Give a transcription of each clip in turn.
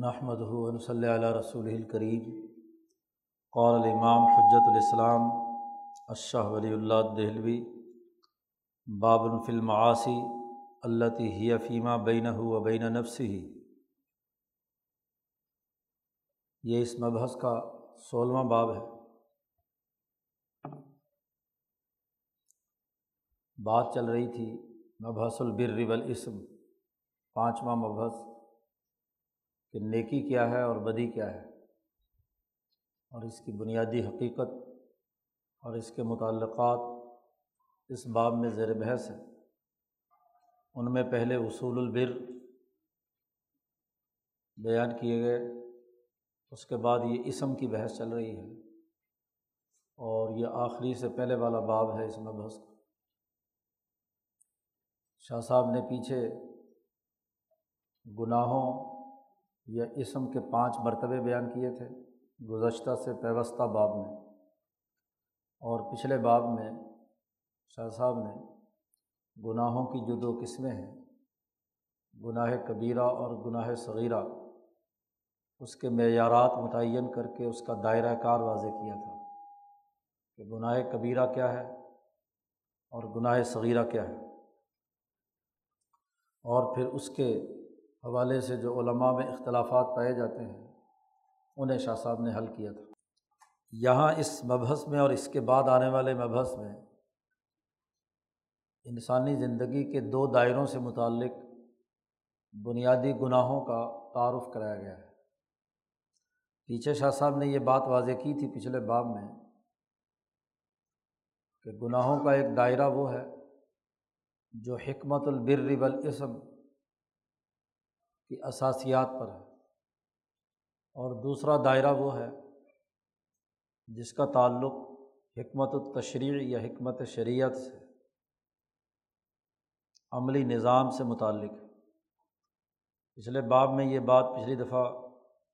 نحمد صلی علیہ رسول الکریم قول الامام حجت الاسلام اشہ ولی اللہ دہلوی باب الفلم عاصی اللہ ہی فیمہ بین و بین نفسی یہ اس مبحث کا سولہواں باب ہے۔ بات چل رہی تھی مبحث البر والاسم، پانچواں مبحث۔ کہ نیکی کیا ہے اور بدی کیا ہے اور اس کی بنیادی حقیقت اور اس کے متعلقات اس باب میں زیر بحث ہے ان میں پہلے اصول البر بیان کیے گئے، اس کے بعد یہ اسم کی بحث چل رہی ہے اور یہ آخری سے پہلے والا باب ہے اس مبحث کا شاہ صاحب نے پیچھے گناہوں یا اسم کے پانچ مرتبے بیان کیے تھے گزشتہ سے پیوستہ باب میں۔ اور پچھلے باب میں شاہ صاحب نے گناہوں کی جو دو قسمیں ہیں، گناہ کبیرہ اور گناہ صغیرہ، اس کے معیارات متعین کر کے اس کا دائرۂ کار واضح کیا تھا کہ گناہ کبیرہ کیا ہے اور گناہ صغیرہ کیا ہے۔ اور پھر اس کے حوالے سے جو علماء میں اختلافات پائے جاتے ہیں، انہیں شاہ صاحب نے حل کیا تھا۔ یہاں اس مبحث میں اور اس کے بعد آنے والے مبحث میں انسانی زندگی کے دو دائروں سے متعلق بنیادی گناہوں کا تعارف کرایا گیا ہے۔ پیچھے شاہ صاحب نے یہ بات واضح کی تھی پچھلے باب میں کہ گناہوں کا ایک دائرہ وہ ہے جو حکمت البر والاسم کی اساسیات پر ہے۔ اور دوسرا دائرہ وہ ہے جس کا تعلق حکمت التشریع یا حکمت شریعت سے، عملی نظام سے متعلق۔ ہے پچھلے باب میں یہ بات پچھلی دفعہ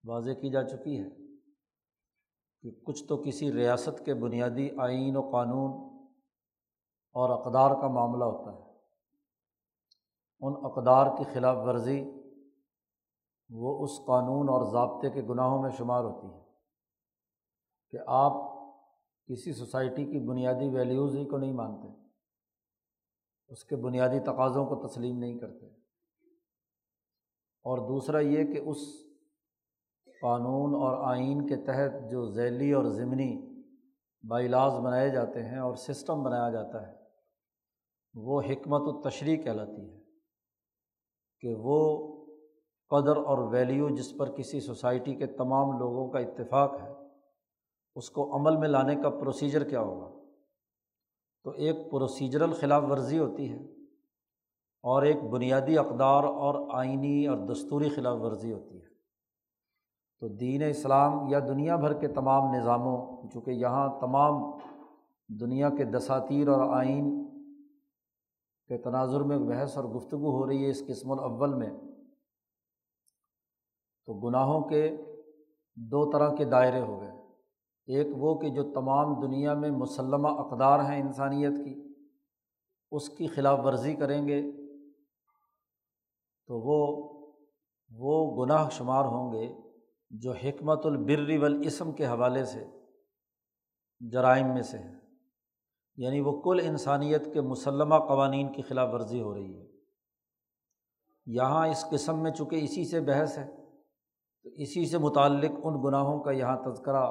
واضح کی جا چکی ہے کہ کچھ تو کسی ریاست کے بنیادی آئین و قانون اور اقدار کا معاملہ ہوتا ہے۔ ان اقدار کی خلاف ورزی وہ اس قانون اور ضابطے کے گناہوں میں شمار ہوتی ہے کہ آپ کسی سوسائٹی کی بنیادی ویلیوز ہی کو نہیں مانتے، اس کے بنیادی تقاضوں کو تسلیم نہیں کرتے۔ اور دوسرا یہ کہ اس قانون اور آئین کے تحت جو ذیلی اور ضمنی بائیلاز بنائے جاتے ہیں اور سسٹم بنایا جاتا ہے، وہ حکمت و تشریح کہلاتی ہے کہ وہ قدر اور ویلیو جس پر کسی سوسائٹی کے تمام لوگوں کا اتفاق ہے، اس کو عمل میں لانے کا پروسیجر کیا ہوگا؟ تو ایک پروسیجرل خلاف ورزی ہوتی ہے اور ایک بنیادی اقدار اور آئینی اور دستوری خلاف ورزی ہوتی ہے۔ تو دین اسلام یا دنیا بھر کے تمام نظاموں، چونکہ یہاں تمام دنیا کے دساتیر اور آئین کے تناظر میں بحث اور گفتگو ہو رہی ہے اس قسم الاول میں تو گناہوں کے دو طرح کے دائرے ہو گئے۔ ایک وہ کہ جو تمام دنیا میں مسلمہ اقدار ہیں انسانیت کی، اس کی خلاف ورزی کریں گے تو وہ وہ گناہ شمار ہوں گے جو حکمت البر والاسم کے حوالے سے، جرائم میں سے ہیں۔ یعنی وہ کل انسانیت کے مسلمہ قوانین کی خلاف ورزی ہو رہی ہے۔ یہاں اس قسم میں چونکہ اسی سے بحث ہے تو اسی سے متعلق ان گناہوں کا یہاں تذکرہ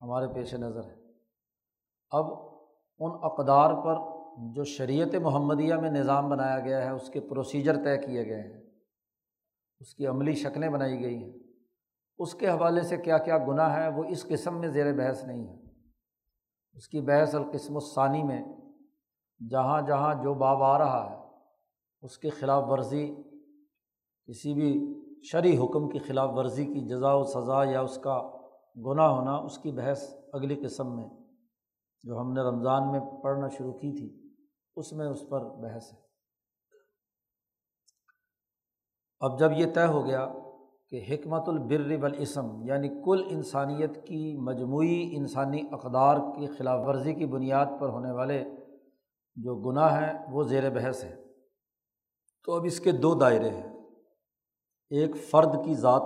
ہمارے پیش نظر ہے۔ اب ان اقدار پر جو شریعت محمدیہ میں نظام بنایا گیا ہے، اس کے پروسیجر طے کیے گئے ہیں، اس کی عملی شکلیں بنائی گئی ہیں۔ اس کے حوالے سے کیا کیا گناہ ہے وہ اس قسم میں زیر بحث نہیں ہے اس کی بحث القسم الثانی میں جہاں جہاں جو باب آ رہا ہے، اس کی خلاف ورزی کسی بھی شرعی حکم کی خلاف ورزی کی جزا و سزا یا اس کا گناہ ہونا، اس کی بحث اگلی قسم میں جو ہم نے رمضان میں پڑھنا شروع کی تھی، اس میں اس پر بحث ہے۔ اب جب یہ طے ہو گیا کہ حکمت البر والاسم یعنی کل انسانیت کی مجموعی انسانی اقدار کی خلاف ورزی کی بنیاد پر ہونے والے جو گناہ ہیں، وہ زیر بحث ہے تو اب اس کے دو دائرے ہیں۔ ایک فرد کی ذات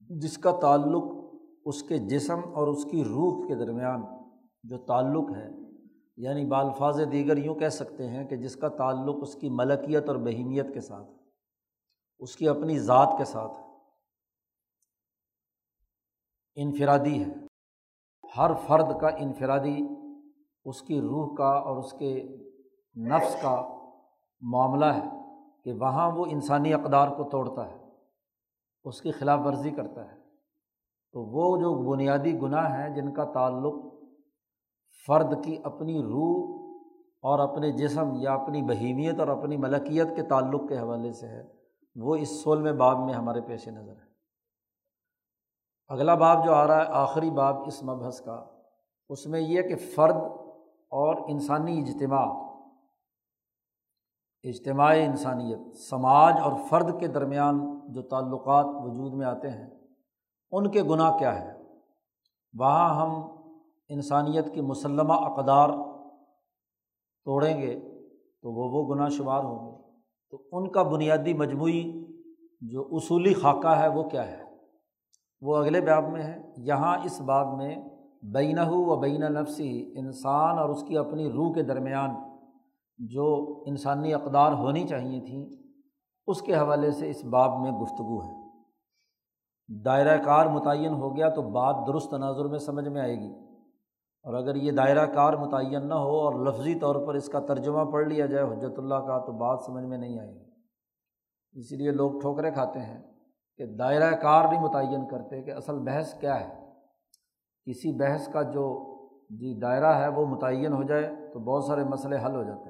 جس کا تعلق اس کے جسم اور اس کی روح کے درمیان جو تعلق ہے یعنی بالفاظ دیگر یوں کہہ سکتے ہیں کہ جس کا تعلق اس کی ملکیت اور بہیمیت کے ساتھ اس کی اپنی ذات کے ساتھ انفرادی ہے۔ ہر فرد کا انفرادی اس کی روح کا اور اس کے نفس کا معاملہ ہے۔ کہ وہاں وہ انسانی اقدار کو توڑتا ہے، اس کی خلاف ورزی کرتا ہے۔ تو وہ جو بنیادی گناہ ہیں جن کا تعلق فرد کی اپنی روح اور اپنے جسم یا اپنی بہیمیت اور اپنی ملکیت کے تعلق کے حوالے سے ہے، وہ اس سولہویں باب میں ہمارے پیش نظر ہے اگلا باب جو آ رہا ہے، آخری باب اس مبحث کا، اس میں یہ کہ فرد اور انسانی اجتماع اجتماعی انسانیت، سماج اور فرد کے درمیان جو تعلقات وجود میں آتے ہیں، ان کے گناہ کیا ہے وہاں ہم انسانیت کی مسلمہ اقدار توڑیں گے تو وہ وہ گناہ شمار ہوں گے۔ تو ان کا بنیادی مجموعی جو اصولی خاکہ ہے وہ کیا ہے؟ وہ اگلے باب میں ہے۔ یہاں اس باب میں بینہ و بین نفسی انسان اور اس کی اپنی روح کے درمیان جو انسانی اقدار ہونی چاہیے تھیں، اس کے حوالے سے اس باب میں گفتگو ہے۔ دائرۂ کار متعین ہو گیا تو بات درست تناظر میں سمجھ میں آئے گی۔ اور اگر یہ دائرہ کار متعین نہ ہو اور لفظی طور پر اس کا ترجمہ پڑھ لیا جائے حجرت اللہ کا، تو بات سمجھ میں نہیں آئے گی۔ اسی لیے لوگ ٹھوکرے کھاتے ہیں کہ دائرۂ کار نہیں متعین کرتے کہ اصل بحث کیا ہے۔ کسی بحث کا جو جی دائرہ ہے وہ متعین ہو جائے تو بہت سارے مسئلے حل ہو جاتے ہیں۔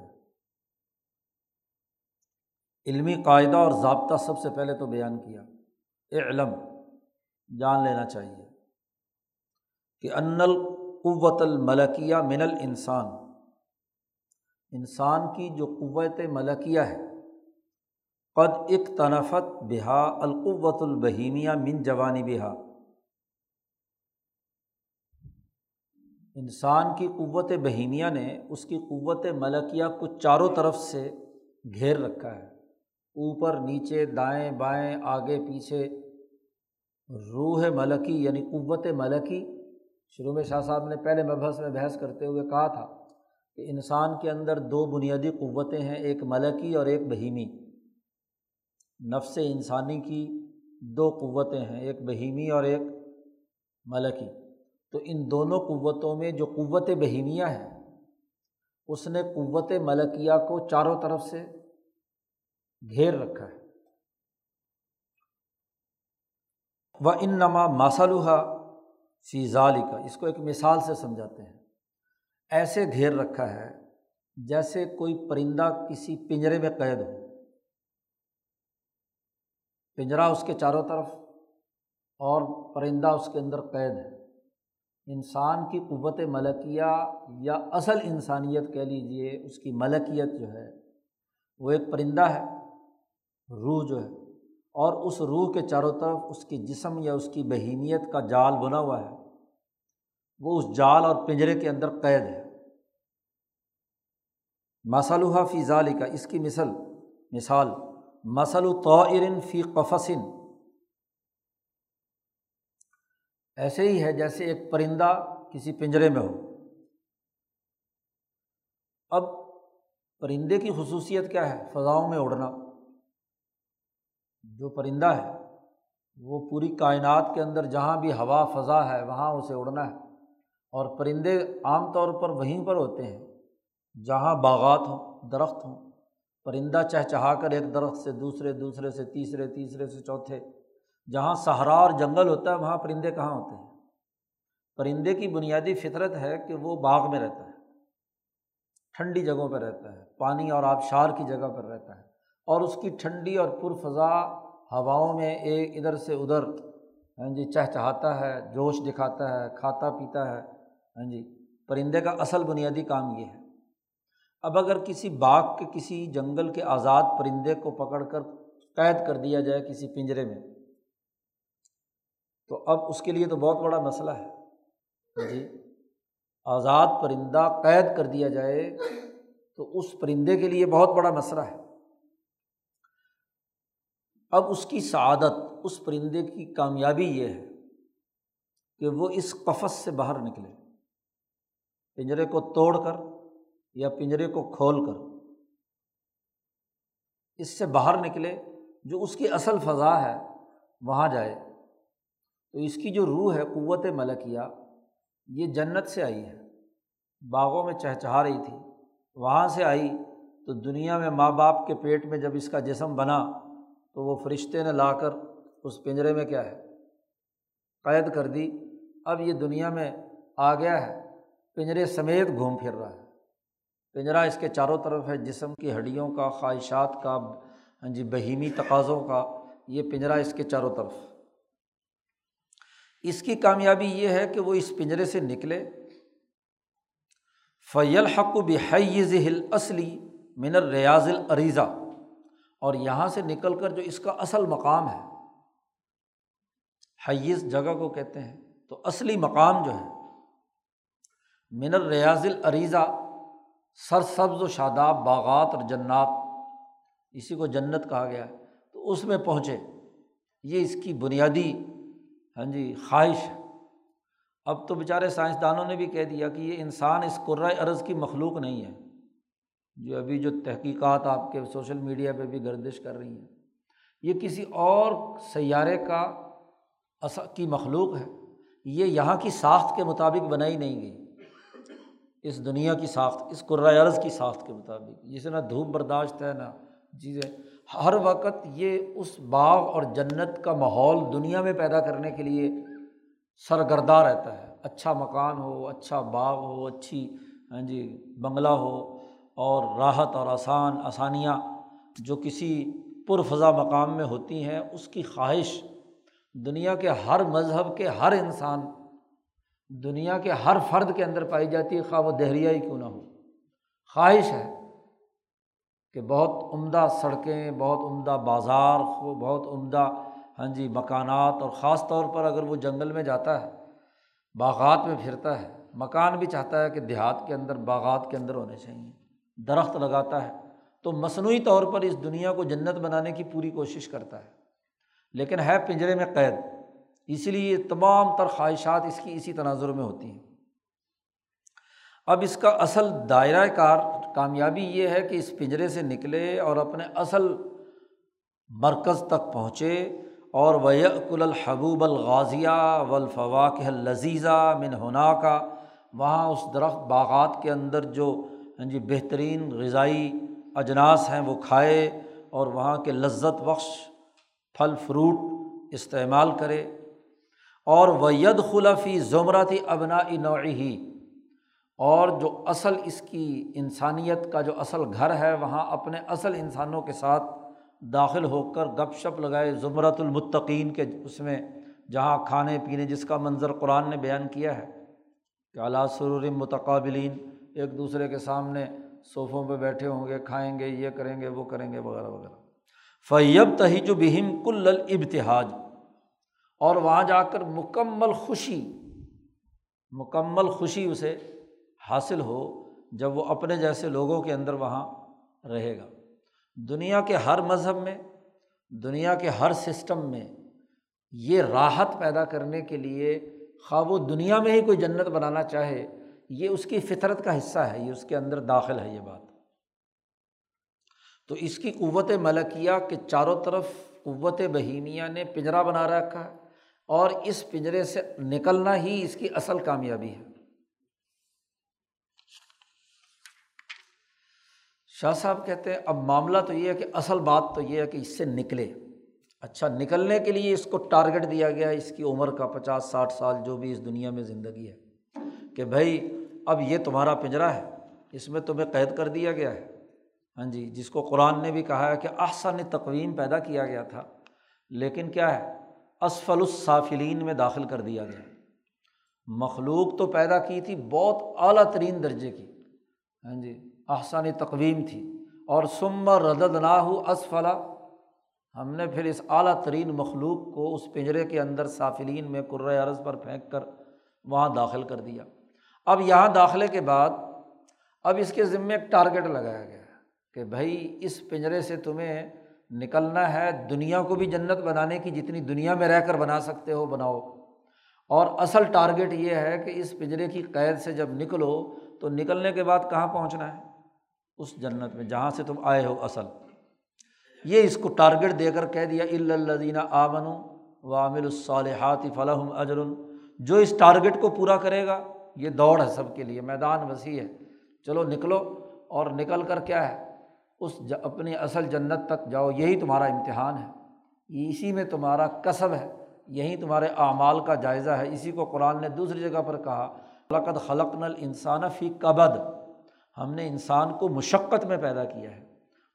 علمی قاعدہ اور ضابطہ سب سے پہلے تو بیان کیا۔ علم جان لینا چاہیے کہ ان القوت الملکیہ من الانسان۔ انسان کی جو قوت ملکیہ ہے، قد اک تنفت بہا القوت البہیمیہ من جوانی بہا انسان کی قوت بہیمیہ نے اس کی قوت ملکیہ کو چاروں طرف سے گھیر رکھا ہے۔ اوپر، نیچے، دائیں، بائیں، آگے، پیچھے۔ روح ملکی یعنی قوت ملکی۔ شروع میں شاہ صاحب نے پہلے مبحث میں بحث کرتے ہوئے کہا تھا کہ انسان کے اندر دو بنیادی قوتیں ہیں، ایک ملکی اور ایک بہیمی۔ نفس انسانی کی دو قوتیں ہیں، ایک بہیمی اور ایک ملکی۔ تو ان دونوں قوتوں میں جو قوت بہیمیہ ہے اس نے قوت ملکیہ کو چاروں طرف سے گھیر رکھا ہے۔ وہ ان نما ماسلوحا فیضالی کا اس کو ایک مثال سے سمجھاتے ہیں۔ ایسے گھیر رکھا ہے جیسے کوئی پرندہ کسی پنجرے میں قید ہو۔ پنجرا اس کے چاروں طرف اور پرندہ اس کے اندر قید ہے۔ انسان کی قوت ملکیہ یا اصل انسانیت کہہ لیجیے اس کی ملکیت جو ہے وہ ایک پرندہ ہے۔ روح جو ہے، اور اس روح کے چاروں طرف اس کی جسم یا اس کی بہیمیت کا جال بنا ہوا ہے۔ وہ اس جال اور پنجرے کے اندر قید ہے۔ مسلح فی ظال کا اس کی مثل، مثال مسل طرن فی قفصن ایسے ہی ہے جیسے ایک پرندہ کسی پنجرے میں ہو۔ اب پرندے کی خصوصیت کیا ہے؟ فضاؤں میں اڑنا۔ جو پرندہ ہے، وہ پوری کائنات کے اندر جہاں بھی ہوا، فضا ہے، وہاں اسے اڑنا ہے۔ اور پرندے عام طور پر وہیں پر ہوتے ہیں، جہاں باغات ہوں، درخت ہوں۔ پرندہ چہ چہا کر ایک درخت سے دوسرے دوسرے سے تیسرے تیسرے سے چوتھے۔ جہاں صحرا اور جنگل ہوتا ہے، وہاں پرندے کہاں ہوتے ہیں؟ پرندے کی بنیادی فطرت ہے کہ وہ باغ میں رہتا ہے، ٹھنڈی جگہوں پہ رہتا ہے، پانی اور آبشار کی جگہ پر رہتا ہے۔ اور اس کی ٹھنڈی اور پرفضا ہواؤں میں ایک ادھر سے ادھر ہاں جی چہچہاتا ہے، جوش دکھاتا ہے، کھاتا پیتا ہے ہاں جی پرندے کا اصل بنیادی کام یہ ہے۔ اب اگر کسی باغ کے کسی جنگل کے آزاد پرندے کو پکڑ کر قید کر دیا جائے کسی پنجرے میں، تو اب اس کے لیے تو بہت بڑا مسئلہ ہے۔ ہاں جی آزاد پرندہ قید کر دیا جائے تو اس پرندے کے لیے بہت بڑا مسئلہ ہے۔ اب اس کی سعادت، اس پرندے کی کامیابی یہ ہے کہ وہ اس قفس سے باہر نکلے۔ پنجرے کو توڑ کر یا پنجرے کو کھول کر اس سے باہر نکلے، جو اس کی اصل فضا ہے، وہاں جائے۔ تو اس کی جو روح ہے، قوت ملکیہ، یہ جنت سے آئی ہے۔ باغوں میں چہچہا رہی تھی، وہاں سے آئی تو دنیا میں ماں باپ کے پیٹ میں جب اس کا جسم بنا تو وہ فرشتے نے لا کر اس پنجرے میں کیا ہے؟ قید کر دی۔ اب یہ دنیا میں آ گیا ہے۔ پنجرے سمیت گھوم پھر رہا ہے۔ پنجرا اس کے چاروں طرف ہے، جسم کی ہڈیوں کا، خواہشات کا ہاں جی بہیمی تقاضوں کا۔ یہ پنجرا اس کے چاروں طرف۔ اس کی کامیابی یہ ہے کہ وہ اس پنجرے سے نکلے۔ فیل حق و بحیز ہل اصلی منر ریاض العریضہ اور یہاں سے نکل کر جو اس کا اصل مقام ہے حیز جگہ کو کہتے ہیں، تو اصلی مقام جو ہے منر ریاض العریضہ سر سبز و شاداب، باغات اور جنات، اسی کو جنت کہا گیا ہے۔ تو اس میں پہنچے، یہ اس کی بنیادی ہاں جی خواہش ہے۔ اب تو بیچارے سائنسدانوں نے بھی کہہ دیا کہ یہ انسان اس قرۂۂ عرض کی مخلوق نہیں ہے۔ جو ابھی جو تحقیقات آپ کے سوشل میڈیا پہ بھی گردش کر رہی ہیں، یہ کسی اور سیارے کا کی مخلوق ہے۔ یہ یہاں کی ساخت کے مطابق بنائی نہیں گئی۔ اس دنیا کی ساخت، اس عرض کی ساخت کے مطابق۔ جسے نہ دھوپ برداشت ہے، نہ چیزیں۔ ہر وقت یہ اس باغ اور جنت کا ماحول دنیا میں پیدا کرنے کے لیے سرگردہ رہتا ہے۔ اچھا مکان ہو اچھا باغ ہو، اچھی ہاں جی بنگلہ ہو اور راحت اور آسان آسانیاں جو کسی پرفضا مقام میں ہوتی ہیں، اس کی خواہش دنیا کے ہر مذہب کے ہر انسان، دنیا کے ہر فرد کے اندر پائی جاتی ہے، خواہ وہ دہریا ہی کیوں نہ ہو۔ خواہش ہے کہ بہت عمدہ سڑکیں، بہت عمدہ بازار، بہت عمدہ ہاں جی مکانات، اور خاص طور پر اگر وہ جنگل میں جاتا ہے، باغات میں پھرتا ہے، مکان بھی چاہتا ہے کہ دیہات کے اندر، باغات کے اندر ہونے چاہئیں درخت لگاتا ہے، تو مصنوعی طور پر اس دنیا کو جنت بنانے کی پوری کوشش کرتا ہے۔ لیکن ہے پنجرے میں قید اس لیے تمام تر خواہشات اس کی اسی تناظر میں ہوتی ہیں۔ اب اس کا اصل دائرۂ کار کامیابی یہ ہے کہ اس پنجرے سے نکلے اور اپنے اصل مرکز تک پہنچے اور ویکل الحبوب الغازیہ و الفواق لذیذہ من ہونا کا وہاں اس درخت باغات کے اندر جو ہاں جی بہترین غذائی اجناس ہیں، وہ کھائے اور وہاں کے لذت بخش پھل، فروٹ استعمال کرے۔ اور وید خلفی زمرتی ابنا نوعی اور جو اصل اس کی انسانیت کا جو اصل گھر ہے، وہاں اپنے اصل انسانوں کے ساتھ داخل ہو کر گپ شپ لگائے۔ زمرت المطقین کے اس میں جہاں کھانے پینے جس کا منظر قرآن نے بیان کیا ہے۔ کہ اعلیٰ سرور متقابلین ایک دوسرے کے سامنے صوفوں پہ بیٹھے ہوں گے، کھائیں گے، یہ کریں گے، وہ کریں گے، وغیرہ وغیرہ۔ فیب تہیج و بہم کل البتحاج اور وہاں جا کر مکمل خوشی مکمل خوشی اسے حاصل ہو جب وہ اپنے جیسے لوگوں کے اندر وہاں رہے گا۔ دنیا کے ہر مذہب میں، دنیا کے ہر سسٹم میں یہ راحت پیدا کرنے کے لیے خواب و دنیا میں ہی کوئی جنت بنانا چاہے یہ اس کی فطرت کا حصہ ہے، یہ اس کے اندر داخل ہے یہ بات۔ تو اس کی قوت ملکیہ کے چاروں طرف قوت بہیمیہ نے پنجرا بنا رکھا ہے اور اس پنجرے سے نکلنا ہی اس کی اصل کامیابی ہے۔ شاہ صاحب کہتے ہیں، اب معاملہ تو یہ ہے کہ اصل بات تو یہ ہے کہ اس سے نکلے۔ اچھا نکلنے کے لیے اس کو ٹارگیٹ دیا گیا ہے اس کی عمر کا پچاس، ساٹھ سال جو بھی اس دنیا میں زندگی ہے کہ بھائی اب یہ تمہارا پنجرا ہے، اس میں تمہیں قید کر دیا گیا ہے۔ ہاں جی جس کو قرآن نے بھی کہا ہے کہ احسن تقویم پیدا کیا گیا تھا، لیکن کیا ہے؟ اسفل الصافلین میں داخل کر دیا گیا۔ مخلوق تو پیدا کی تھی بہت اعلیٰ ترین درجے کی۔ ہاں جی احسانی تقویم تھی۔ اور سمر ردد نہ ہو اسفلا ہم نے پھر اس اعلیٰ ترین مخلوق کو اس پنجرے کے اندر صافلین میں قرۂۂ عرض پر پھینک کر وہاں داخل کر دیا۔ اب یہاں داخلے کے بعد اب اس کے ذمے ایک ٹارگیٹ لگایا گیا کہ بھائی اس پنجرے سے تمہیں نکلنا ہے، دنیا کو بھی جنت بنانے کی جتنی دنیا میں رہ کر بنا سکتے ہو، بناؤ۔ اور اصل ٹارگیٹ یہ ہے کہ اس پنجرے کی قید سے جب نکلو تو نکلنے کے بعد کہاں پہنچنا ہے؟ اس جنت میں، جہاں سے تم آئے ہو اصل۔ یہ اس کو ٹارگیٹ دے کر کہہ دیا الدینہ آمن و عامل الصالحات فلاحم اجر جو اس ٹارگیٹ کو پورا کرے گا یہ دوڑ ہے سب کے لیے، میدان وسیع ہے۔ چلو نکلو اور نکل کر کیا ہے؟ اس اپنی اصل جنت تک جاؤ، یہی تمہارا امتحان ہے۔ اسی میں تمہارا کصب ہے، یہی تمہارے اعمال کا جائزہ ہے۔ اسی کو قرآن نے دوسری جگہ پر کہا فلقت خلق نل انسان فی کبد ہم نے انسان کو مشقت میں پیدا کیا ہے،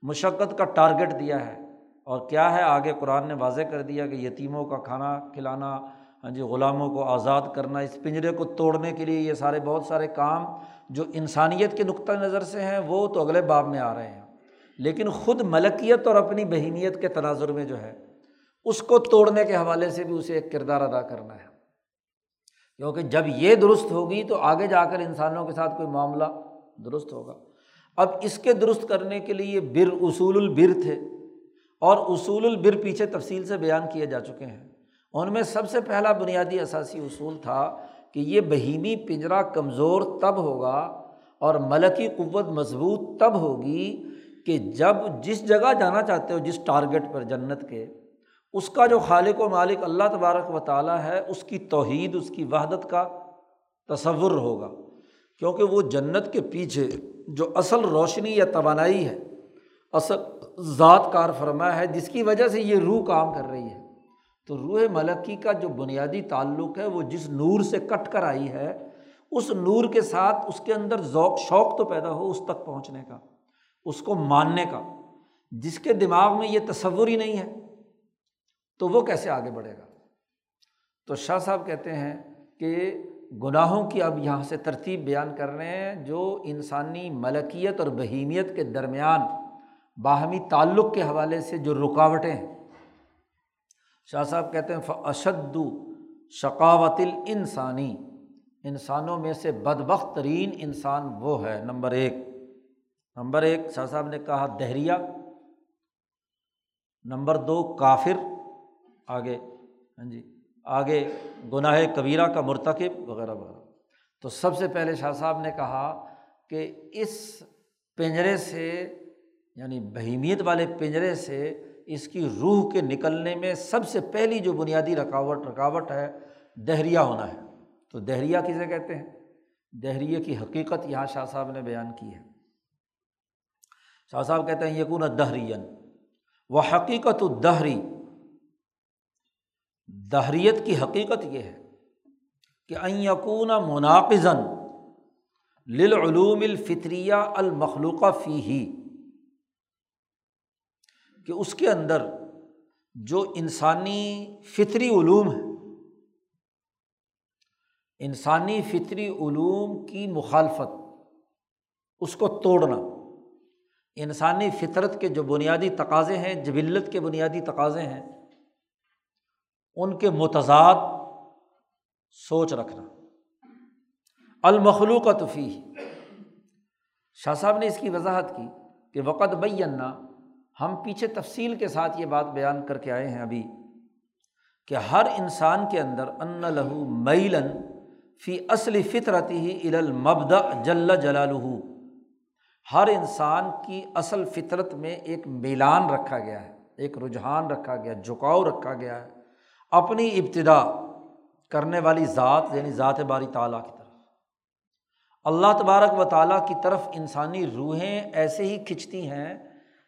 مشقت کا ٹارگیٹ دیا ہے۔ اور کیا ہے؟ آگے قرآن نے واضح کر دیا کہ یتیموں کا کھانا کھلانا ہاں جی غلاموں کو آزاد کرنا، اس پنجرے کو توڑنے کے لیے یہ سارے بہت سارے کام جو انسانیت کے نقطۂ نظر سے ہیں، وہ تو اگلے باب میں آ رہے ہیں۔ لیکن خود ملکیت اور اپنی بہیمیت کے تناظر میں جو ہے، اس کو توڑنے کے حوالے سے بھی اسے ایک کردار ادا کرنا ہے۔ کیونکہ جب یہ درست ہوگی تو آگے جا کر انسانوں کے ساتھ کوئی معاملہ درست ہوگا۔ اب اس کے درست کرنے کے لیے بر اصول البر تھے اور اصول البر پیچھے تفصیل سے بیان کیے جا چکے ہیں۔ ان میں سب سے پہلا بنیادی اثاثی اصول تھا کہ یہ بہیمی پنجرا کمزور تب ہوگا اور ملکی قوت مضبوط تب ہوگی کہ جب جس جگہ جانا چاہتے ہو، جس ٹارگیٹ پر، جنت کے، اس کا جو خالق و مالک اللہ تبارک و تعالیٰ ہے، اس کی توحید، اس کی وحدت کا تصور ہوگا۔ کیونکہ وہ جنت کے پیچھے جو اصل روشنی یا توانائی ہے، اصل ذات کار فرما ہے، جس کی وجہ سے یہ روح کام کر رہی ہے۔ تو روح ملکی کا جو بنیادی تعلق ہے وہ جس نور سے کٹ کر آئی ہے، اس نور کے ساتھ اس کے اندر ذوق، شوق تو پیدا ہو اس تک پہنچنے کا، اس کو ماننے کا، جس کے دماغ میں یہ تصور ہی نہیں ہے، تو وہ کیسے آگے بڑھے گا؟ تو شاہ صاحب کہتے ہیں کہ گناہوں کی اب یہاں سے ترتیب بیان کر رہے ہیں جو انسانی ملکیت اور بہیمیت کے درمیان باہمی تعلق کے حوالے سے جو رکاوٹیں ہیں۔ شاہ صاحب کہتے ہیں اشد شقاوت انسانی انسانوں میں سے بدبخت ترین انسان وہ ہے، نمبر ایک۔ نمبر ایک، شاہ صاحب نے کہا دہریا نمبر دو، کافر۔ آگے ہاں جی آگے گناہ کبیرہ کا مرتکب وغیرہ وغیرہ۔ تو سب سے پہلے شاہ صاحب نے کہا کہ اس پنجرے سے یعنی بہیمیت والے پنجرے سے اس کی روح کے نکلنے میں سب سے پہلی جو بنیادی رکاوٹ رکاوٹ ہے دہریا ہونا ہے۔ تو دہریا کسے کہتے ہیں؟ دہریے کی حقیقت یہاں شاہ صاحب نے بیان کی ہے۔ شاہ صاحب کہتے ہیں یقون دہرین وہ حقیقت الدہری دہریت کی حقیقت یہ ہے کہ یقون مناقزن للعلوم الفطریہ المخلوقہ فی ہی کہ اس کے اندر جو انسانی فطری علوم ہے انسانی فطری علوم کی مخالفت، اس کو توڑنا، انسانی فطرت کے جو بنیادی تقاضے ہیں، جبلت کے بنیادی تقاضے ہیں، ان کے متضاد سوچ رکھنا۔ المخلوق فی شاہ صاحب نے اس کی وضاحت کی کہ وقت بینا ہم پیچھے تفصیل کے ساتھ یہ بات بیان کر کے آئے ہیں ابھی کہ ہر انسان کے اندر ان لہو میلن فی اصل فطرتی ہی ال المبد جل جلال ہر انسان کی اصل فطرت میں ایک میلان رکھا گیا ہے، ایک رجحان رکھا گیا، جھکاؤ رکھا گیا ہے اپنی ابتدا کرنے والی ذات یعنی ذات باری تعالیٰ کی طرف۔ اللہ تبارک و تعالیٰ کی طرف انسانی روحیں ایسے ہی کھنچتی ہیں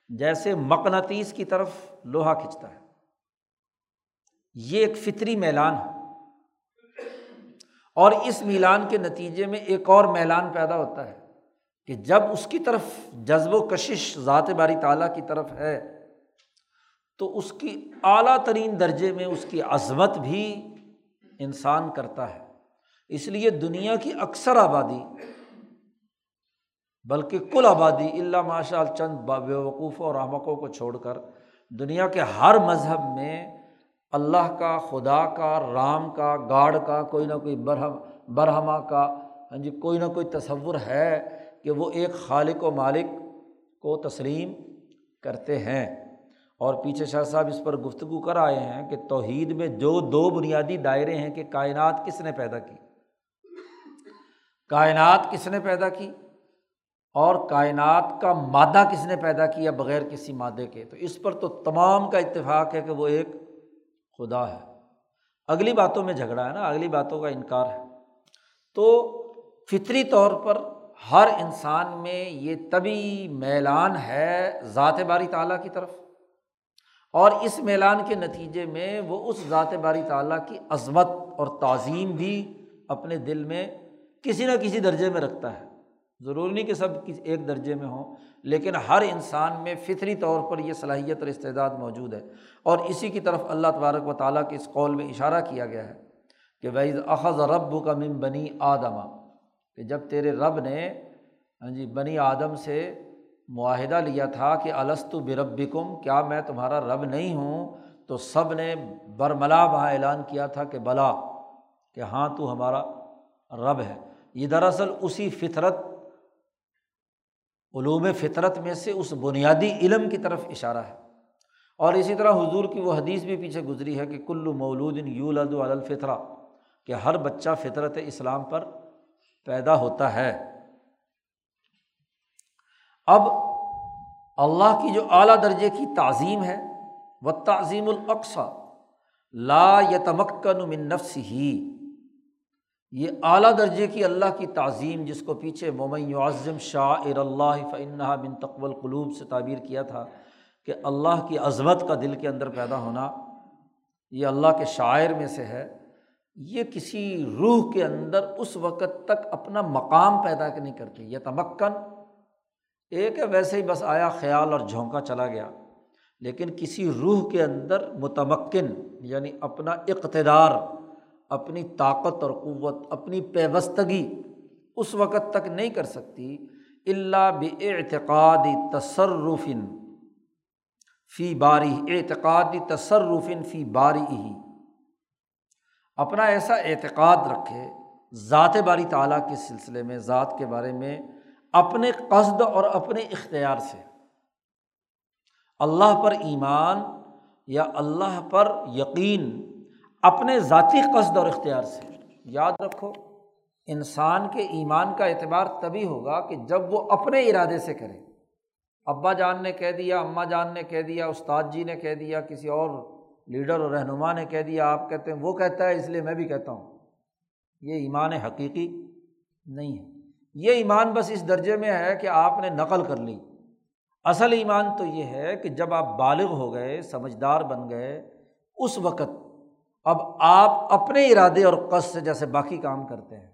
جیسے مقناطیس کی طرف لوہا کھنچتا ہے۔ یہ ایک فطری میلان ہے۔ اور اس میلان کے نتیجے میں ایک اور میلان پیدا ہوتا ہے کہ جب اس کی طرف جذب و کشش ذات باری تعالیٰ کی طرف ہے، تو اس کی اعلیٰ ترین درجے میں اس کی عظمت بھی انسان کرتا ہے۔ اس لیے دنیا کی اکثر آبادی بلکہ کل آبادی اللہ ماشاء چند بے وقوف اور احمقوں کو چھوڑ کر دنیا کے ہر مذہب میں اللہ کا، خدا کا، رام کا، گاڑ کا، کوئی نہ کوئی برہم برہما کا ہاں جی کوئی نہ کوئی تصور ہے کہ وہ ایک خالق و مالک کو تسلیم کرتے ہیں۔ اور پیچھے شاہ صاحب اس پر گفتگو کر آئے ہیں کہ توحید میں جو دو بنیادی دائرے ہیں کہ کائنات کس نے پیدا کی؟ کائنات کس نے پیدا کی؟ اور کائنات کا مادہ کس نے پیدا کیا بغیر کسی مادے کے؟ تو اس پر تو تمام کا اتفاق ہے کہ وہ ایک خدا ہے۔ اگلی باتوں میں جھگڑا ہے نا، اگلی باتوں کا انکار ہے۔ تو فطری طور پر ہر انسان میں یہ طبی میلان ہے ذات باری تعالیٰ کی طرف۔ اور اس میلان کے نتیجے میں وہ اس ذات باری تعالیٰ کی عظمت اور تعظیم بھی اپنے دل میں کسی نہ کسی درجے میں رکھتا ہے۔ ضروری نہیں کہ سب ایک درجے میں ہوں، لیکن ہر انسان میں فطری طور پر یہ صلاحیت اور استعداد موجود ہے۔ اور اسی کی طرف اللہ تبارک و تعالیٰ کے اس قول میں اشارہ کیا گیا ہے کہ ویز اخذ رب کا مم بنی آدما کہ جب تیرے رب نے ہاں جی بنی آدم سے معاہدہ لیا تھا کہ السط بربکم کیا میں تمہارا رب نہیں ہوں؟ تو سب نے برملا وہاں اعلان کیا تھا کہ بلا، کہ ہاں تو ہمارا رب ہے۔ یہ دراصل اسی فطرت علوم فطرت میں سے اس بنیادی علم کی طرف اشارہ ہے۔ اور اسی طرح حضور کی وہ حدیث بھی پیچھے گزری ہے کہ کلو مولود یولد الفطرہ، کہ ہر بچہ فطرت اسلام پر پیدا ہوتا ہے۔ اب اللہ کی جو اعلیٰ درجے کی تعظیم ہے، وہ تعظیم الاقصا لا یتمکن من نفس ہی یہ اعلیٰ درجے کی اللہ کی تعظیم جس کو پیچھے مومن عظم شاہ اللہ فنحا بن تقبل قلوب سے تعبیر کیا تھا کہ اللہ کی عظمت کا دل کے اندر پیدا ہونا یہ اللہ کے شاعر میں سے ہے، یہ کسی روح کے اندر اس وقت تک اپنا مقام پیدا نہیں کرتی یہ تمکن ایک ہے ویسے ہی بس آیا خیال اور جھونکا چلا گیا، لیکن کسی روح کے اندر متمکن یعنی اپنا اقتدار۔ اپنی طاقت اور قوت، اپنی پیوستگی اس وقت تک نہیں کر سکتی اللہ بعتقادی تصرفن فی باری اعتقادی تصرفن فی باری ہی۔ اپنا ایسا اعتقاد رکھے ذات باری تعالیٰ کے سلسلے میں، ذات کے بارے میں اپنے قصد اور اپنے اختیار سے۔ اللہ پر ایمان یا اللہ پر یقین اپنے ذاتی قصد اور اختیار سے۔ یاد رکھو، انسان کے ایمان کا اعتبار تبھی ہوگا کہ جب وہ اپنے ارادے سے کرے۔ ابا جان نے کہہ دیا، اماں جان نے کہہ دیا، استاد جی نے کہہ دیا، کسی اور لیڈر اور رہنما نے کہہ دیا، آپ کہتے ہیں، وہ کہتا ہے، اس لیے میں بھی کہتا ہوں۔ یہ ایمان حقیقی نہیں ہے۔ یہ ایمان بس اس درجے میں ہے کہ آپ نے نقل کر لی۔ اصل ایمان تو یہ ہے کہ جب آپ بالغ ہو گئے، سمجھدار بن گئے، اس وقت اب آپ اپنے ارادے اور قص سے جیسے باقی کام کرتے ہیں،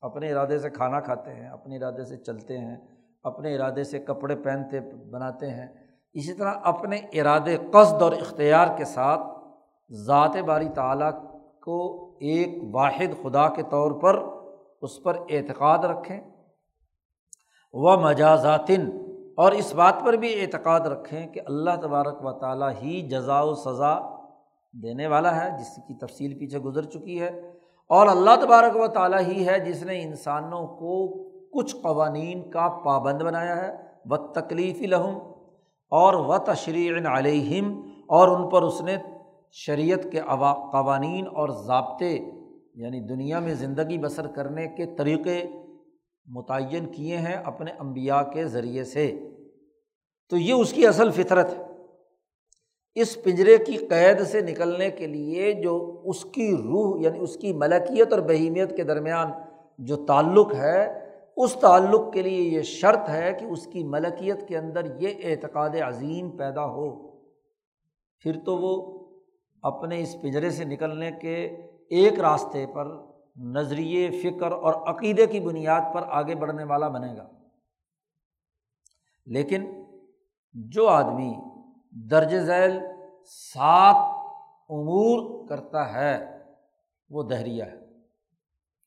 اپنے ارادے سے کھانا کھاتے ہیں، اپنے ارادے سے چلتے ہیں، اپنے ارادے سے کپڑے پہنتے، بناتے ہیں، اسی طرح اپنے ارادے، قصد اور اختیار کے ساتھ ذات باری تعالیٰ کو ایک واحد خدا کے طور پر اس پر اعتقاد رکھیں۔ و مجازاتن اور اس بات پر بھی اعتقاد رکھیں کہ اللہ تبارک و تعالیٰ ہی جزا و سزا دینے والا ہے، جس کی تفصیل پیچھے گزر چکی ہے۔ اور اللہ تبارک و تعالیٰ ہی ہے، جس نے انسانوں کو کچھ قوانین کا پابند بنایا ہے۔ و تکلیفی لہم اور و تشریع علیہم اور ان پر اس نے شریعت کے قوانین اور ضابطے یعنی دنیا میں زندگی بسر کرنے کے طریقے متعین کیے ہیں اپنے امبیا کے ذریعے سے۔ تو یہ اس کی اصل فطرت ہے۔ اس پنجرے کی قید سے نکلنے کے لیے جو اس کی روح یعنی اس کی ملکیت اور بہیمیت کے درمیان جو تعلق ہے، اس تعلق کے لیے یہ شرط ہے کہ اس کی ملکیت کے اندر یہ اعتقاد عظیم پیدا ہو۔ پھر تو وہ اپنے اس پنجرے سے نکلنے کے ایک راستے پر نظریے، فکر اور عقیدے کی بنیاد پر آگے بڑھنے والا بنے گا۔ لیکن جو آدمی درج ذیل سات امور کرتا ہے۔ وہ دہریہ ہے۔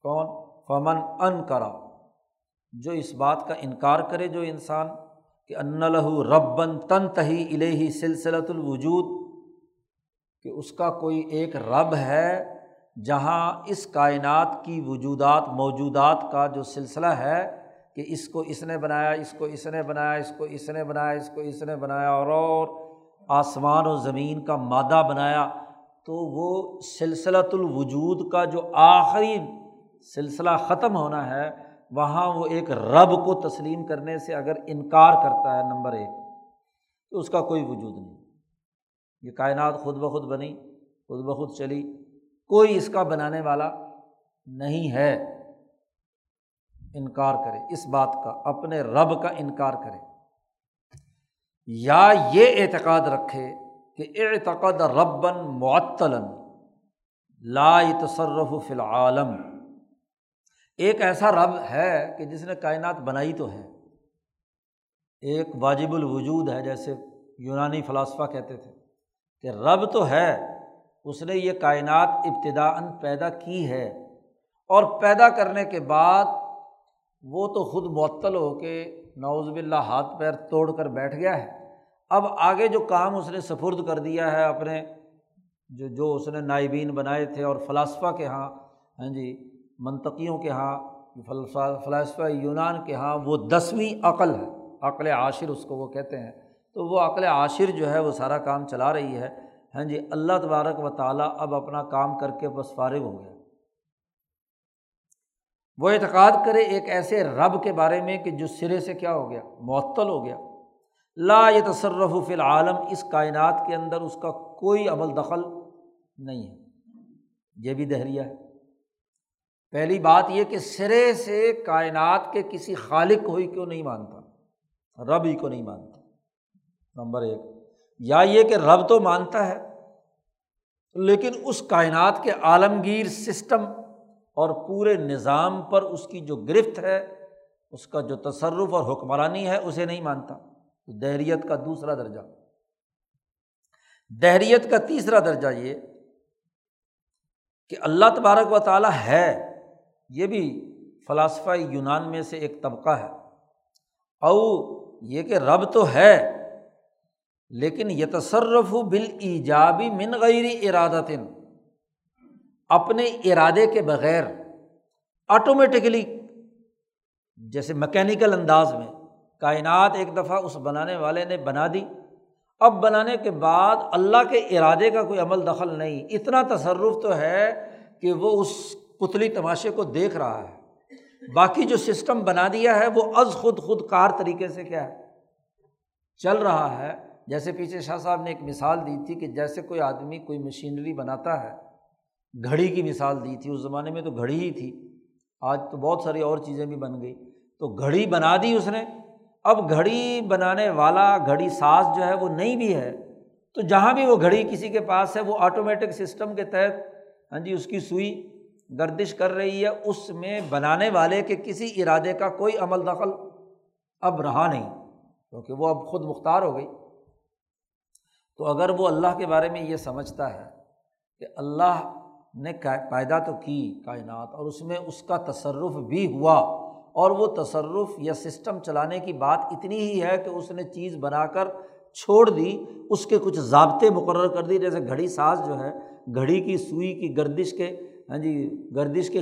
کون؟ فمن ان کرا جو اس بات کا انکار کرے، جو انسان کہ ان لہو ربن تن تہی الہی سلسلۃ الوجود، کہ اس کا کوئی ایک رب ہے جہاں اس کائنات کی وجودات، موجودات کا جو سلسلہ ہے، کہ اس کو اس نے بنایا، اس کو اس نے بنایا، اس کو اس نے بنایا، اس کو اس نے بنایا اور اور آسمان و زمین کا مادہ بنایا، تو وہ سلسلۃ الوجود کا جو آخری سلسلہ ختم ہونا ہے، وہاں وہ ایک رب کو تسلیم کرنے سے اگر انکار کرتا ہے، نمبر ایک، تو اس کا کوئی وجود نہیں۔ یہ کائنات خود بخود بنی، خود بخود چلی، کوئی اس کا بنانے والا نہیں ہے۔ انکار کرے، اس بات کا، اپنے رب کا انکار کرے۔ یا یہ اعتقاد رکھے کہ اعتقاد ربن معطل لا تصرف فی العالم۔ ایک ایسا رب ہے کہ جس نے کائنات بنائی تو ہے۔ ایک واجب الوجود ہے جیسے یونانی فلاسفہ کہتے تھے کہ رب تو ہے، اس نے یہ کائنات ابتدا پیدا کی ہے۔ اور پیدا کرنے کے بعد وہ تو خود معطل ہو کے نوز باللہ، ہاتھ پیر توڑ کر بیٹھ گیا ہے۔ اب آگے جو کام اس نے سفرد کر دیا ہے اپنے، جو جو اس نے نائبین بنائے تھے اور فلاسفہ کے یہاں ہاں جی منطقیوں کے یہاں فلاسفہ یونان کے یہاں وہ دسویں عقل ہے۔ عقل عاشر اس کو وہ کہتے ہیں۔ تو وہ عقل عاشر جو ہے، وہ سارا کام چلا رہی ہے۔ ہاں جی اللہ تبارک و تعالیٰ اب اپنا کام کر کے بس فارغ ہو گیا۔ وہ اعتقاد کرے ایک ایسے رب کے بارے میں کہ جو سرے سے کیا ہو گیا، معطل ہو گیا۔ لا یہ تصرف فی العالم، اس کائنات کے اندر اس کا کوئی عمل دخل نہیں ہے۔ یہ بھی دہریہ ہے۔ پہلی بات یہ کہ سرے سے کائنات کے کسی خالق کو ہی کیوں نہیں مانتا؟ رب ہی کو نہیں مانتا۔ نمبر ایک۔ یا یہ کہ رب تو مانتا ہے، لیکن اس کائنات کے عالمگیر سسٹم اور پورے نظام پر اس کی جو گرفت ہے، اس کا جو تصرف اور حکمرانی ہے، اسے نہیں مانتا۔ تو دہریت کا دوسرا درجہ۔ دہریت کا تیسرا درجہ یہ کہ اللہ تبارک و تعالیٰ ہے۔ یہ بھی فلاسفہ یونان میں سے ایک طبقہ ہے۔ او، یہ کہ رب تو ہے، لیکن یہ تصرف بال ایجابی من غیر ارادت اپنے ارادے کے بغیر آٹومیٹکلی جیسے مکینیکل انداز میں، کائنات ایک دفعہ اس بنانے والے نے بنا دی۔ اب بنانے کے بعد اللہ کے ارادے کا کوئی عمل دخل نہیں۔ اتنا تصرف تو ہے کہ وہ اس پتلی تماشے کو دیکھ رہا ہے۔ باقی جو سسٹم بنا دیا ہے، وہ از خود خود کار طریقے سے کیا ہے؟ چل رہا ہے۔ جیسے پیچھے شاہ صاحب نے ایک مثال دی تھی کہ جیسے کوئی آدمی کوئی مشینری بناتا ہے گھڑی کی مثال دی تھی، اس زمانے میں تو گھڑی ہی تھی۔ آج تو بہت ساری اور چیزیں بھی بن گئی۔ تو گھڑی بنا دی اس نے۔ اب گھڑی بنانے والا، گھڑی ساز جو ہے وہ نہیں بھی ہے۔ تو جہاں بھی وہ گھڑی کسی کے پاس ہے، وہ آٹومیٹک سسٹم کے تحت ہاں جی اس کی سوئی گردش کر رہی ہے۔ اس میں بنانے والے کے کسی ارادے کا کوئی عمل دخل اب رہا نہیں، کیونکہ وہ اب خود مختار ہو گئی۔ تو اگر وہ اللہ کے بارے میں یہ سمجھتا ہے کہ اللہ نے پیدا تو کی کائنات اور اس میں اس کا تصرف بھی ہوا اور وہ تصرف یا سسٹم چلانے کی بات اتنی ہی ہے کہ اس نے چیز بنا کر چھوڑ دی، اس کے کچھ ضابطے مقرر کر دی، جیسے گھڑی ساز جو ہے، گھڑی کی سوئی کی گردش کے ہاں جی گردش کے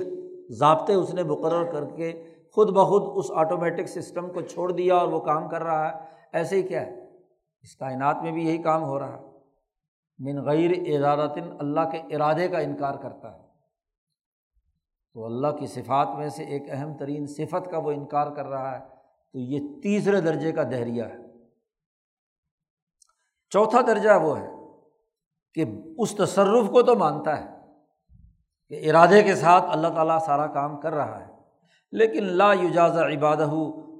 ضابطے اس نے مقرر کر کے خود بخود اس آٹومیٹک سسٹم کو چھوڑ دیا اور وہ کام کر رہا ہے۔ ایسے ہی کیا ہے؟ اس کائنات میں بھی یہی کام ہو رہا ہے۔ من غیر ارادتن اللہ کے ارادے کا انکار کرتا ہے۔ تو اللہ کی صفات میں سے ایک اہم ترین صفت کا وہ انکار کر رہا ہے۔ تو یہ تیسرے درجے کا دہریہ ہے۔ چوتھا درجہ وہ ہے کہ اس تصرف کو تو مانتا ہے کہ ارادے کے ساتھ اللہ تعالیٰ سارا کام کر رہا ہے، لیکن لا یجاز عبادہ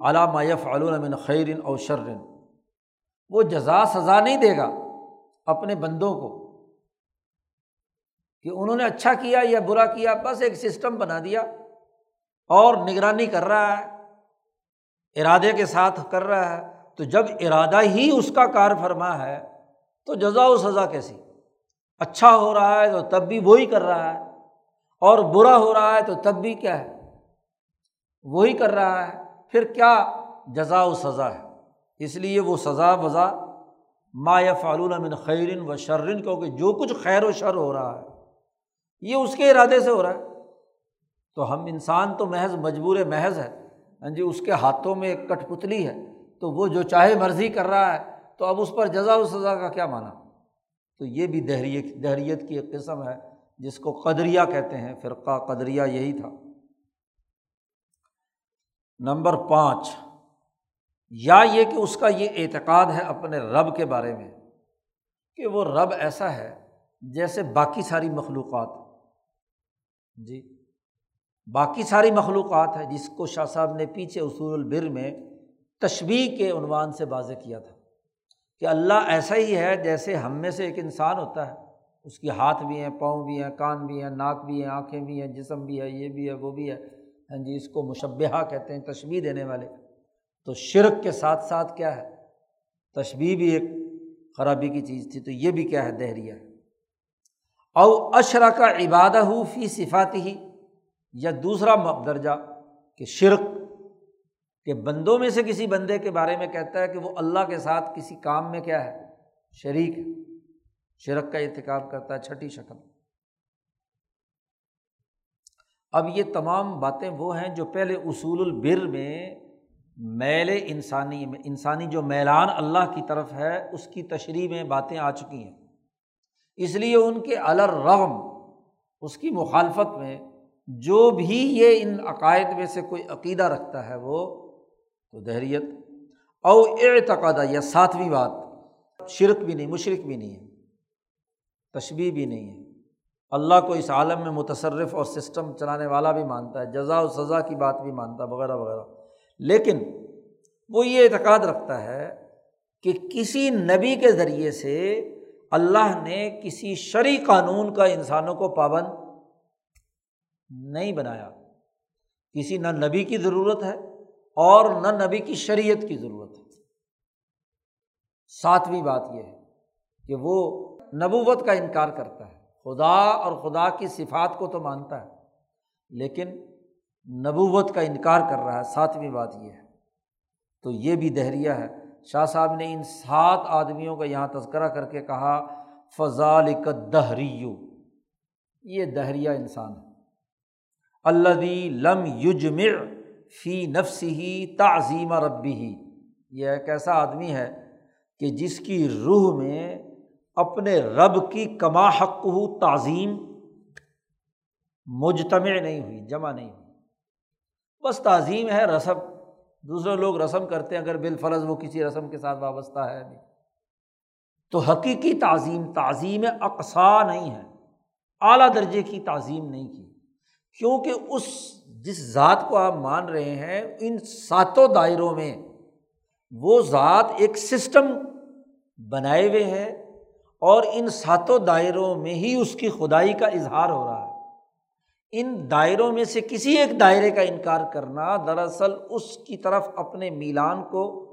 علامہ یف علومن خیرن اور شرن وہ جزا سزا نہیں دے گا۔ اپنے بندوں کو کہ انہوں نے اچھا کیا یا برا کیا، بس ایک سسٹم بنا دیا اور نگرانی کر رہا ہے، ارادے کے ساتھ کر رہا ہے۔ تو جب ارادہ ہی اس کا کار فرما ہے، تو جزا و سزا کیسی؟ اچھا ہو رہا ہے تو تب بھی وہی کر رہا ہے، اور برا ہو رہا ہے تو تب بھی کیا ہے؟ وہی کر رہا ہے۔ پھر کیا جزا و سزا ہے؟ اس لیے وہ سزا وزا ما یا فعلون من خیرن و شرن کیونکہ جو کچھ خیر و شر ہو رہا ہے، یہ اس کے ارادے سے ہو رہا ہے۔ تو ہم انسان تو محض مجبور محض ہے۔ ہاں جی اس کے ہاتھوں میں ایک کٹ پتلی ہے۔ تو وہ جو چاہے مرضی کر رہا ہے، تو اب اس پر جزا و سزا کا کیا مانا تو یہ بھی دہریت دہریت کی ایک قسم ہے، جس کو قدریہ کہتے ہیں، فرقہ قدریہ یہی تھا۔ نمبر پانچ۔ یا یہ کہ اس کا یہ اعتقاد ہے اپنے رب کے بارے میں کہ وہ رب ایسا ہے جیسے باقی ساری مخلوقات۔ جی باقی ساری مخلوقات ہے جس کو شاہ صاحب نے پیچھے اصول البر میں تشبیح کے عنوان سے واضح کیا تھا کہ اللہ ایسا ہی ہے جیسے ہم میں سے ایک انسان ہوتا ہے۔ اس کے ہاتھ بھی ہیں، پاؤں بھی ہیں، کان بھی ہیں، ناک بھی ہیں، آنکھیں بھی ہیں، جسم بھی ہے، یہ بھی ہے، وہ بھی ہے۔ ہاں جی اس کو مشبہ کہتے ہیں تشبیح دینے والے۔ تو شرک کے ساتھ ساتھ کیا ہے؟ تشبیح بھی ایک خرابی کی چیز تھی، تو یہ بھی کیا ہے؟ دہریہ ہے۔ او اشرا کا عبادہ ہو فی صفات ہی یا دوسرا درجہ کہ شرک کہ بندوں میں سے کسی بندے کے بارے میں کہتا ہے کہ وہ اللہ کے ساتھ کسی کام میں کیا ہے؟ شریک ہے۔ شرک کا ارتکاب کرتا ہے چھٹی شکل۔ اب یہ تمام باتیں وہ ہیں جو پہلے اصول البر میں میل انسانی میں انسانی جو میلان اللہ کی طرف ہے، اس کی تشریح میں باتیں آ چکی ہیں۔ اس لیے ان کے الرغم، اس کی مخالفت میں جو بھی یہ ان عقائد میں سے کوئی عقیدہ رکھتا ہے وہ تو دہریت۔ او اعتقادہ یا ساتویں بات، شرک بھی نہیں مشرق بھی نہیں ہے تشبیح بھی نہیں ہے۔ اللہ کو اس عالم میں متصرف اور سسٹم چلانے والا بھی مانتا ہے، جزا و سزا کی بات بھی مانتا ہے وغیرہ وغیرہ۔ لیکن وہ یہ اعتقاد رکھتا ہے کہ کسی نبی کے ذریعے سے اللہ نے کسی شرعی قانون کا انسانوں کو پابند نہیں بنایا۔ کسی نہ نبی کی ضرورت ہے اور نہ نبی کی شریعت کی ضرورت ہے۔ ساتویں بات یہ ہے کہ وہ نبوت کا انکار کرتا ہے۔ خدا اور خدا کی صفات کو تو مانتا ہے، لیکن نبوت کا انکار کر رہا ہے، ساتویں بات یہ ہے۔ تو یہ بھی دہریہ ہے۔ شاہ صاحب نے ان سات آدمیوں کا یہاں تذکرہ کر کے کہا فضال دہریو یہ دہریہ انسان ہے۔ اللہ لم یجمع فی نفس ہی تعظیم ربی ہی یہ ایک ایسا آدمی ہے کہ جس کی روح میں اپنے رب کی کما حق ہو تعظیم مجتمع نہیں ہوئی، جمع نہیں ہوئی۔ بس تعظیم ہے رسم۔ دوسرے لوگ رسم کرتے ہیں، اگر بالفرض وہ کسی رسم کے ساتھ وابستہ ہے نہیں تو حقیقی تعظیم تعظیم اقسا نہیں ہے۔ اعلیٰ درجے کی تعظیم نہیں کی۔ کیونکہ اس، جس ذات کو آپ مان رہے ہیں، ان ساتوں دائروں میں وہ ذات ایک سسٹم بنائے ہوئے ہے اور ان ساتوں دائروں میں ہی اس کی خدائی کا اظہار ہو رہا ہے۔ ان دائروں میں سے کسی ایک دائرے کا انکار کرنا دراصل اس کی طرف اپنے میلان کو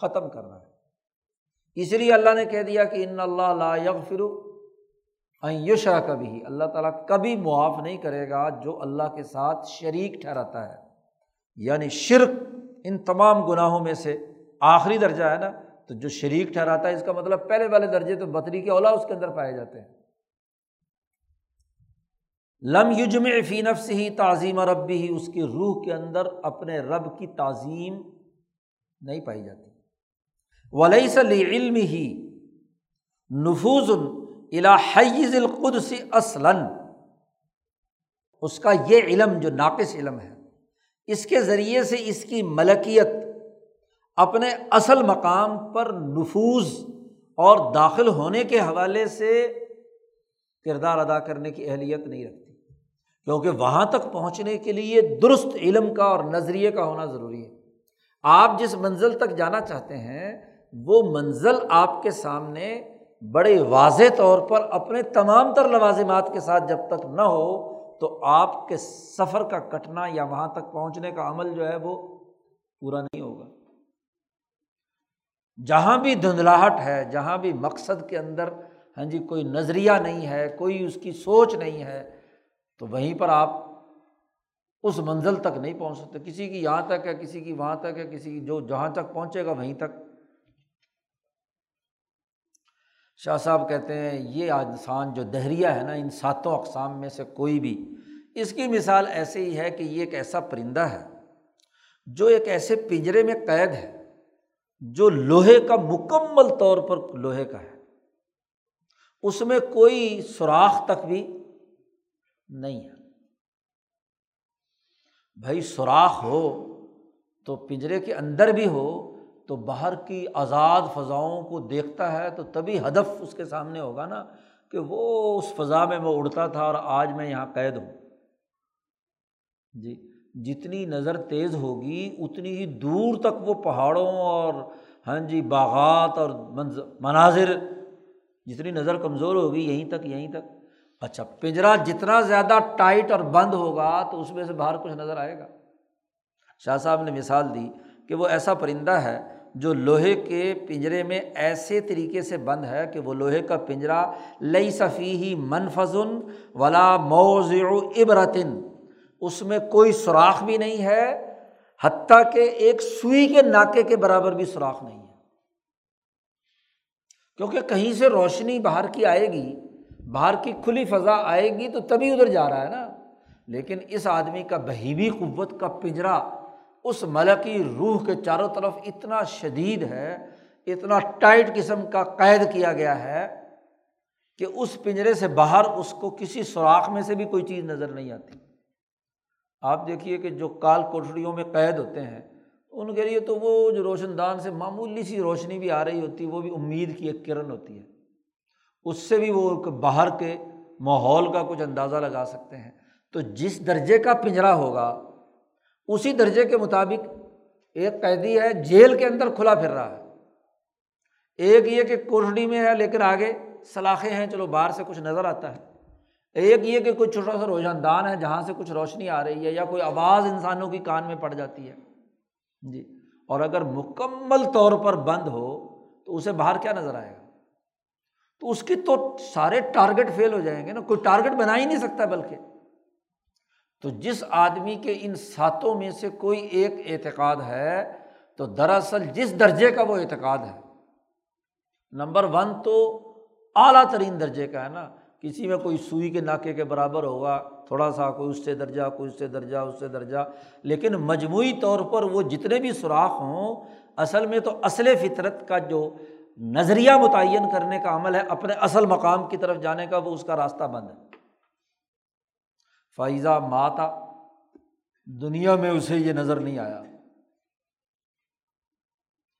ختم کرنا ہے۔ اس لیے اللہ نے کہہ دیا کہ ان اللہ لا یغفر یشرا کبھی اللہ تعالیٰ کبھی معاف نہیں کرے گا جو اللہ کے ساتھ شریک ٹھہراتا ہے۔ یعنی شرک ان تمام گناہوں میں سے آخری درجہ ہے نا؟ تو جو شریک ٹھہراتا ہے، اس کا مطلب پہلے والے درجے تو بطری کے اولا اس کے اندر پائے جاتے ہیں۔ لم یجم فی نفس ہی تعظیم ربی ہی اس کی روح کے اندر اپنے رب کی تعظیم نہیں پائی جاتی۔ ولی سلی علم ہی نفوظ الحیز القد سے اصلاً۔ اس کا یہ علم جو ناقص علم ہے، اس کے ذریعے سے اس کی ملکیت اپنے اصل مقام پر نفوذ اور داخل ہونے کے حوالے سے کردار ادا کرنے کی اہلیت نہیں رکھتی۔ کیونکہ وہاں تک پہنچنے کے لیے درست علم کا اور نظریے کا ہونا ضروری ہے۔ آپ جس منزل تک جانا چاہتے ہیں، وہ منزل آپ کے سامنے بڑے واضح طور پر اپنے تمام تر لوازمات کے ساتھ جب تک نہ ہو، تو آپ کے سفر کا کٹنا یا وہاں تک پہنچنے کا عمل جو ہے، وہ پورا نہیں ہوگا۔ جہاں بھی دھندلاہٹ ہے، جہاں بھی مقصد کے اندر ہاں جی کوئی نظریہ نہیں ہے، کوئی اس کی سوچ نہیں ہے تو وہیں پر آپ اس منزل تک نہیں پہنچ سکتے۔ کسی کی یہاں تک ہے، کسی کی وہاں تک ہے، کسی کی جو جہاں تک پہنچے گا وہیں تک۔ شاہ صاحب کہتے ہیں، یہ انسان جو دہریہ ہے نا، ان ساتوں اقسام میں سے کوئی بھی۔ اس کی مثال ایسے ہی ہے کہ یہ ایک ایسا پرندہ ہے، جو ایک ایسے پنجرے میں قید ہے، جو لوہے کا مکمل طور پر لوہے کا ہے۔ اس میں کوئی سوراخ تک بھی نہیں ہے۔ بھائی سوراخ ہو تو پنجرے کے اندر بھی ہو تو باہر کی آزاد فضاؤں کو دیکھتا ہے تو تبھی ہدف اس کے سامنے ہوگا نا کہ وہ اس فضا میں وہ اڑتا تھا اور آج میں یہاں قید ہوں۔ جی جتنی نظر تیز ہوگی، اتنی ہی دور تک وہ پہاڑوں اور ہاں جی باغات اور مناظر، جتنی نظر کمزور ہوگی، یہیں تک یہیں تک۔ اچھا پنجرا جتنا زیادہ ٹائٹ اور بند ہوگا تو اس میں سے باہر کچھ نظر آئے گا۔ شاہ صاحب نے مثال دی کہ وہ ایسا پرندہ ہے جو لوہے کے پنجرے میں ایسے طریقے سے بند ہے کہ وہ لوہے کا پنجرا لئی صفی ہی منفظن ولا موز عبرتن اس میں کوئی سوراخ بھی نہیں ہے، حتیٰ کہ ایک سوئی کے ناکے کے برابر بھی سوراخ نہیں ہے۔ کیونکہ کہیں سے روشنی باہر کی آئے گی باہر کی کھلی فضا آئے گی تو تبھی ادھر جا رہا ہے نا۔ لیکن اس آدمی کا بہیبی قوت کا پنجرا اس ملکی روح کے چاروں طرف اتنا شدید ہے، اتنا ٹائٹ قسم کا قید کیا گیا ہے کہ اس پنجرے سے باہر اس کو کسی سوراخ میں سے بھی کوئی چیز نظر نہیں آتی۔ آپ دیکھیے کہ جو کال کوٹڑیوں میں قید ہوتے ہیں، ان کے لیے تو وہ جو روشن دان سے معمولی سی روشنی بھی آ رہی ہوتی ہے وہ بھی امید کی ایک کرن ہوتی ہے۔ اس سے بھی وہ باہر کے ماحول کا کچھ اندازہ لگا سکتے ہیں۔ تو جس درجے کا پنجرا ہوگا، اسی درجے کے مطابق ایک قیدی ہے، جیل کے اندر کھلا پھر رہا ہے۔ ایک یہ کہ کوٹڑی میں ہے لیکن آگے سلاخیں ہیں، چلو باہر سے کچھ نظر آتا ہے۔ ایک یہ کہ کوئی چھوٹا سا روشن دان ہے جہاں سے کچھ روشنی آ رہی ہے یا کوئی آواز انسانوں کی کان میں پڑ جاتی ہے۔ جی۔ اور اگر مکمل طور پر بند ہو تو اسے باہر کیا نظر آئے گا؟ تو اس کی تو سارے ٹارگیٹ فیل ہو جائیں گے نا، کوئی ٹارگیٹ بنا ہی نہیں سکتا بلکہ۔ تو جس آدمی کے ان ساتوں میں سے کوئی ایک اعتقاد ہے، تو دراصل جس درجے کا وہ اعتقاد ہے۔ نمبر ون تو اعلیٰ ترین درجے کا ہے نا۔ کسی میں کوئی سوئی کے ناکے کے برابر ہوگا، تھوڑا سا کوئی اس سے درجہ، کوئی اس سے درجہ، اس سے درجہ۔ لیکن مجموعی طور پر وہ جتنے بھی سوراخ ہوں، اصل میں تو اصل فطرت کا جو نظریہ متعین کرنے کا عمل ہے، اپنے اصل مقام کی طرف جانے کا، وہ اس کا راستہ بند ہے۔ فائزہ ماتا، دنیا میں اسے یہ نظر نہیں آیا۔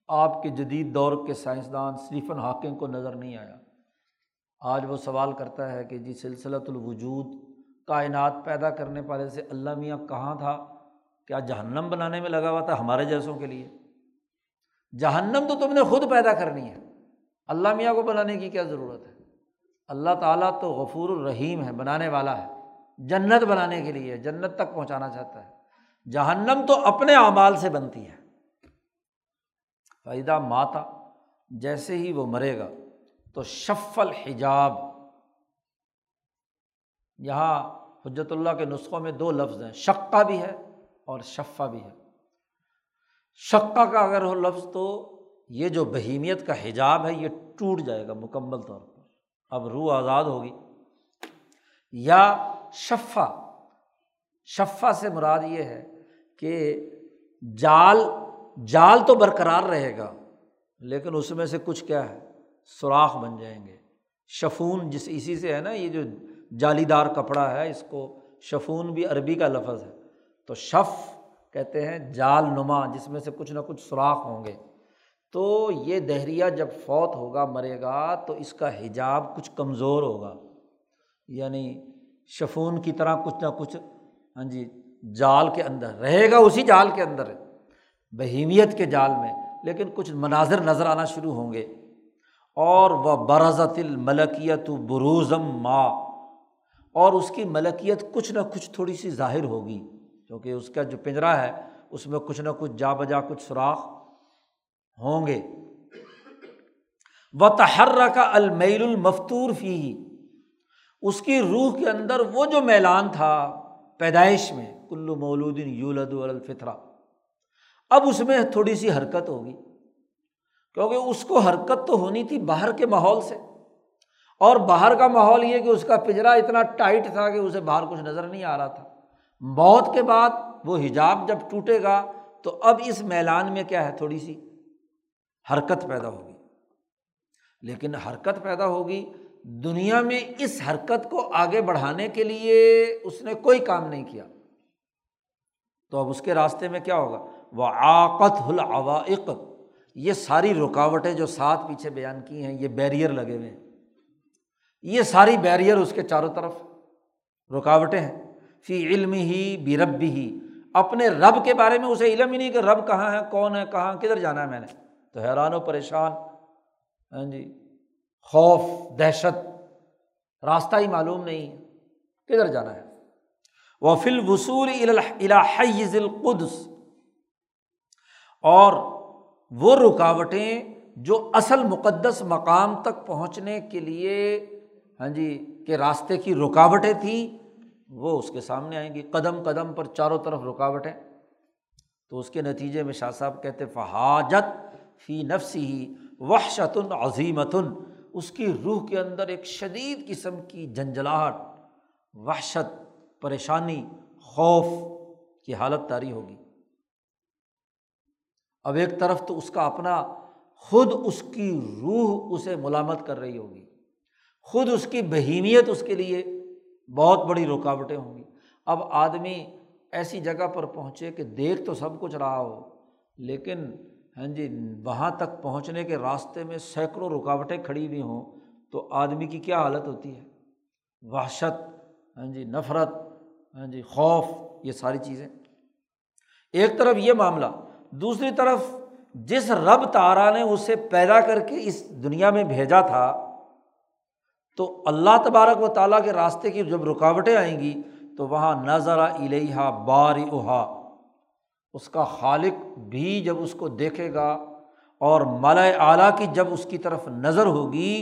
آپ کے جدید دور کے سائنسدان سلیفن ہاکنگ کو نظر نہیں آیا۔ آج وہ سوال کرتا ہے کہ جی سلسلۃ الوجود کائنات پیدا کرنے والے سے اللہ میاں کہاں تھا؟ کیا جہنم بنانے میں لگا ہوا تھا؟ ہمارے جیسوں کے لیے۔ جہنم تو تم نے خود پیدا کرنی ہے۔ اللہ میاں کو بنانے کی کیا ضرورت ہے؟ اللہ تعالیٰ تو غفور الرحیم ہے، بنانے والا ہے۔ جنت بنانے کے لیے، جنت تک پہنچانا چاہتا ہے۔ جہنم تو اپنے اعمال سے بنتی ہے۔ فائدہ ماتا جیسے ہی وہ مرے گا، تو شف الحجاب۔ یہاں حجرت اللہ کے نسخوں میں دو لفظ ہیں شقہ بھی ہے اور شفا بھی ہے۔ شقہ کا اگر ہو لفظ تو یہ جو بہیمیت کا حجاب ہے یہ ٹوٹ جائے گا مکمل طور پر۔ اب روح آزاد ہوگی۔ یا شفا شفا سے مراد یہ ہے کہ جال جال تو برقرار رہے گا، لیکن اس میں سے کچھ کیا ہے؟ سوراخ بن جائیں گے۔ شفون جس اسی سے ہے نا، یہ جو جالی دار کپڑا ہے، اس کو شفون بھی عربی کا لفظ ہے۔ تو شف کہتے ہیں جال نما، جس میں سے کچھ نہ کچھ سوراخ ہوں گے۔ تو یہ دہریا جب فوت ہوگا، مرے گا، تو اس کا حجاب کچھ کمزور ہوگا۔ یعنی شفون کی طرح کچھ نہ کچھ ہاں جی جال کے اندر رہے گا، اسی جال کے اندر، بہیمیت کے جال میں۔ لیکن کچھ مناظر نظر آنا شروع ہوں گے۔ اور وہ برضت الملکیت بروزم ماں اور اس کی ملکیت کچھ نہ کچھ تھوڑی سی ظاہر ہوگی۔ کیونکہ اس کا جو پنجرا ہے، اس میں کچھ نہ کچھ جا بجا کچھ سوراخ ہوں گے۔ و تحرہ کا المیل المفتور فی اس کی روح کے اندر وہ جو میلان تھا پیدائش میں کلو مولودن یولد الفطرہ اب اس میں تھوڑی سی حرکت ہوگی، کیونکہ اس کو حرکت تو ہونی تھی باہر کے ماحول سے۔ اور باہر کا ماحول یہ کہ اس کا پجرا اتنا ٹائٹ تھا کہ اسے باہر کچھ نظر نہیں آ رہا تھا۔ موت کے بعد وہ حجاب جب ٹوٹے گا تو اب اس میلان میں کیا ہے؟ تھوڑی سی حرکت پیدا ہوگی۔ لیکن حرکت پیدا ہوگی دنیا میں اس حرکت کو آگے بڑھانے کے لیے اس نے کوئی کام نہیں کیا۔ تو اب اس کے راستے میں کیا ہوگا؟ وہ آقت العوائق۔ یہ ساری رکاوٹیں جو ساتھ پیچھے بیان کی ہیں، یہ بیریئر لگے ہوئے ہیں۔ یہ ساری بیریئر اس کے چاروں طرف رکاوٹیں ہیں۔ فی علم ہی بے رب ہی اپنے رب کے بارے میں اسے علم ہی نہیں کہ رب کہاں ہے، کون ہے، کہاں، کدھر جانا ہے میں نے۔ تو حیران و پریشان ہاں جی خوف، دہشت، راستہ ہی معلوم نہیں ہے کدھر جانا ہے۔ وہ فل وصول الحز القدس۔ اور وہ رکاوٹیں جو اصل مقدس مقام تک پہنچنے کے لیے ہاں جی کے راستے کی رکاوٹیں تھیں وہ اس کے سامنے آئیں گی۔ قدم قدم پر چاروں طرف رکاوٹیں۔ تو اس کے نتیجے میں شاہ صاحب کہتے فہاجت فی نفسی ہی وحشتن عظیمتن اس کی روح کے اندر ایک شدید قسم کی جنجلاہٹ وحشت، پریشانی، خوف کی حالت تاری ہوگی۔ اب ایک طرف تو اس کا اپنا، خود اس کی روح اسے ملامت کر رہی ہوگی۔ خود اس کی بہیمیت اس کے لیے بہت بڑی رکاوٹیں ہوں گی۔ اب آدمی ایسی جگہ پر پہنچے کہ دیکھ تو سب کچھ رہا ہو، لیکن ہاں جی وہاں تک پہنچنے کے راستے میں سینکڑوں رکاوٹیں کھڑی ہوئی ہوں تو آدمی کی کیا حالت ہوتی ہے؟ وحشت ہاں جی نفرت ہاں جی خوف، یہ ساری چیزیں۔ ایک طرف یہ معاملہ، دوسری طرف جس رب تارا نے اسے پیدا کر کے اس دنیا میں بھیجا تھا تو اللہ تبارک و تعالیٰ کے راستے کی جب رکاوٹیں آئیں گی تو وہاں نظر الحا بار اوہا اس کا خالق بھی جب اس کو دیکھے گا اور مالا اعلیٰ کی جب اس کی طرف نظر ہوگی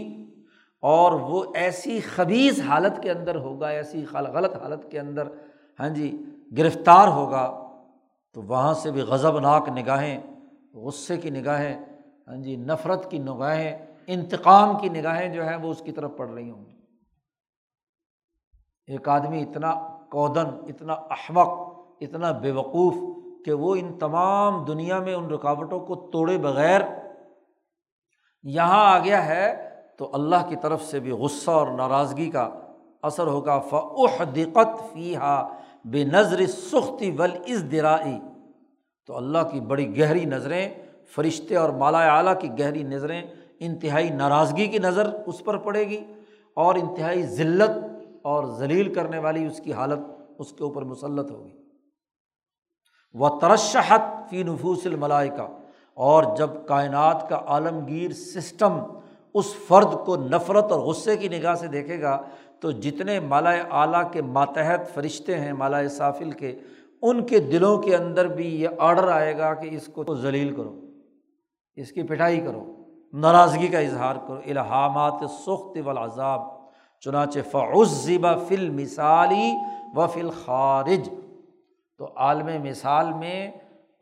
اور وہ ایسی خبیص حالت کے اندر ہوگا، ایسی غلط حالت کے اندر ہاں جی گرفتار ہوگا، تو وہاں سے بھی غضب ناک نگاہیں، غصے کی نگاہیں ہاں جی نفرت کی نگاہیں انتقام کی نگاہیں جو ہیں وہ اس کی طرف پڑ رہی ہوں گی۔ ایک آدمی اتنا کودن اتنا احمق اتنا بے وقوف کہ وہ ان تمام دنیا میں ان رکاوٹوں کو توڑے بغیر یہاں آ گیا ہے تو اللہ کی طرف سے بھی غصہ اور ناراضگی کا اثر ہوگا۔ فعح دقت فی ہا بے نظر سختی ول از درائی تو اللہ کی بڑی گہری نظریں، فرشتے اور مالا اعلیٰ کی گہری نظریں انتہائی ناراضگی کی نظر اس پر پڑے گی اور انتہائی ذلت اور ذلیل کرنے والی اس کی حالت اس کے اوپر مسلط ہوگی۔ وہ ترشحت فی نفوس الملائے کا اور جب کائنات کا عالمگیر سسٹم اس فرد کو نفرت اور غصے کی نگاہ سے دیکھے گا، تو جتنے مالا اعلیٰ کے ماتحت فرشتے ہیں مالا صافل کے، ان کے دلوں کے اندر بھی یہ آڈر آئے گا کہ اس کو ذلیل کرو، اس کی پٹائی کرو۔ ناراضگی کا اظہار کرو الحامات سخت والعذاب، چنانچہ فعزبہ فل مثالی و فل خارج تو عالم مثال میں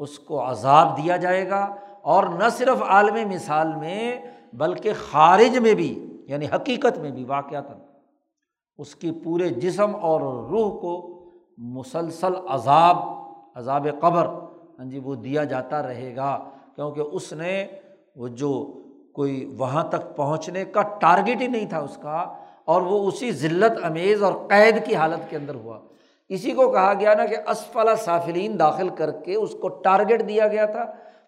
اس کو عذاب دیا جائے گا، اور نہ صرف عالم مثال میں، بلکہ خارج میں بھی یعنی حقیقت میں بھی واقعات اس کی پورے جسم اور روح کو مسلسل عذاب عذاب قبر ہاں جی وہ دیا جاتا رہے گا، کیونکہ اس نے وہ جو کوئی وہاں تک پہنچنے کا ٹارگیٹ ہی نہیں تھا اس کا، اور وہ اسی ذلت، امیز اور قید کی حالت کے اندر ہوا۔ اسی کو کہا گیا نا کہ اسفلا صافلین داخل کر کے اس کو ٹارگیٹ دیا گیا تھا۔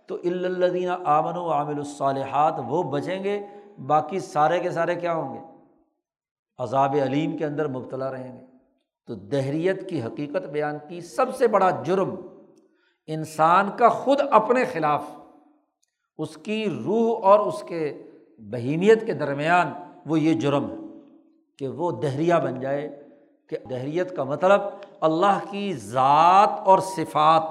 تو الدین آمن و عامل الصالحات، وہ بچیں گے، باقی سارے کے سارے کیا ہوں گے؟ عذاب علیم کے اندر مبتلا رہیں گے۔ تو دہریت کی حقیقت بیان کی سب سے بڑا جرم انسان کا خود اپنے خلاف اس کی روح اور اس کے بہیمیت کے درمیان وہ یہ جرم ہے کہ وہ دہریا بن جائے، کہ دہریت کا مطلب اللہ کی ذات اور صفات،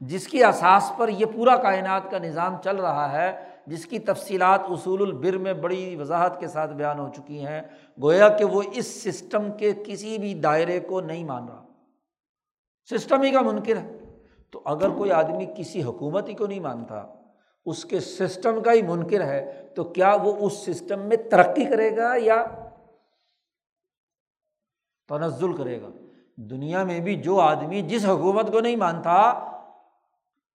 جس کی اساس پر یہ پورا کائنات کا نظام چل رہا ہے، جس کی تفصیلات اصول البر میں بڑی وضاحت کے ساتھ بیان ہو چکی ہیں، گویا کہ وہ اس سسٹم کے کسی بھی دائرے کو نہیں مان رہا۔ سسٹم ہی کا منکر ہے۔ تو اگر کوئی آدمی کسی حکومت ہی کو نہیں مانتا اس کے سسٹم کا ہی منکر ہے، تو کیا وہ اس سسٹم میں ترقی کرے گا یا تنزل کرے گا؟ دنیا میں بھی جو آدمی جس حکومت کو نہیں مانتا،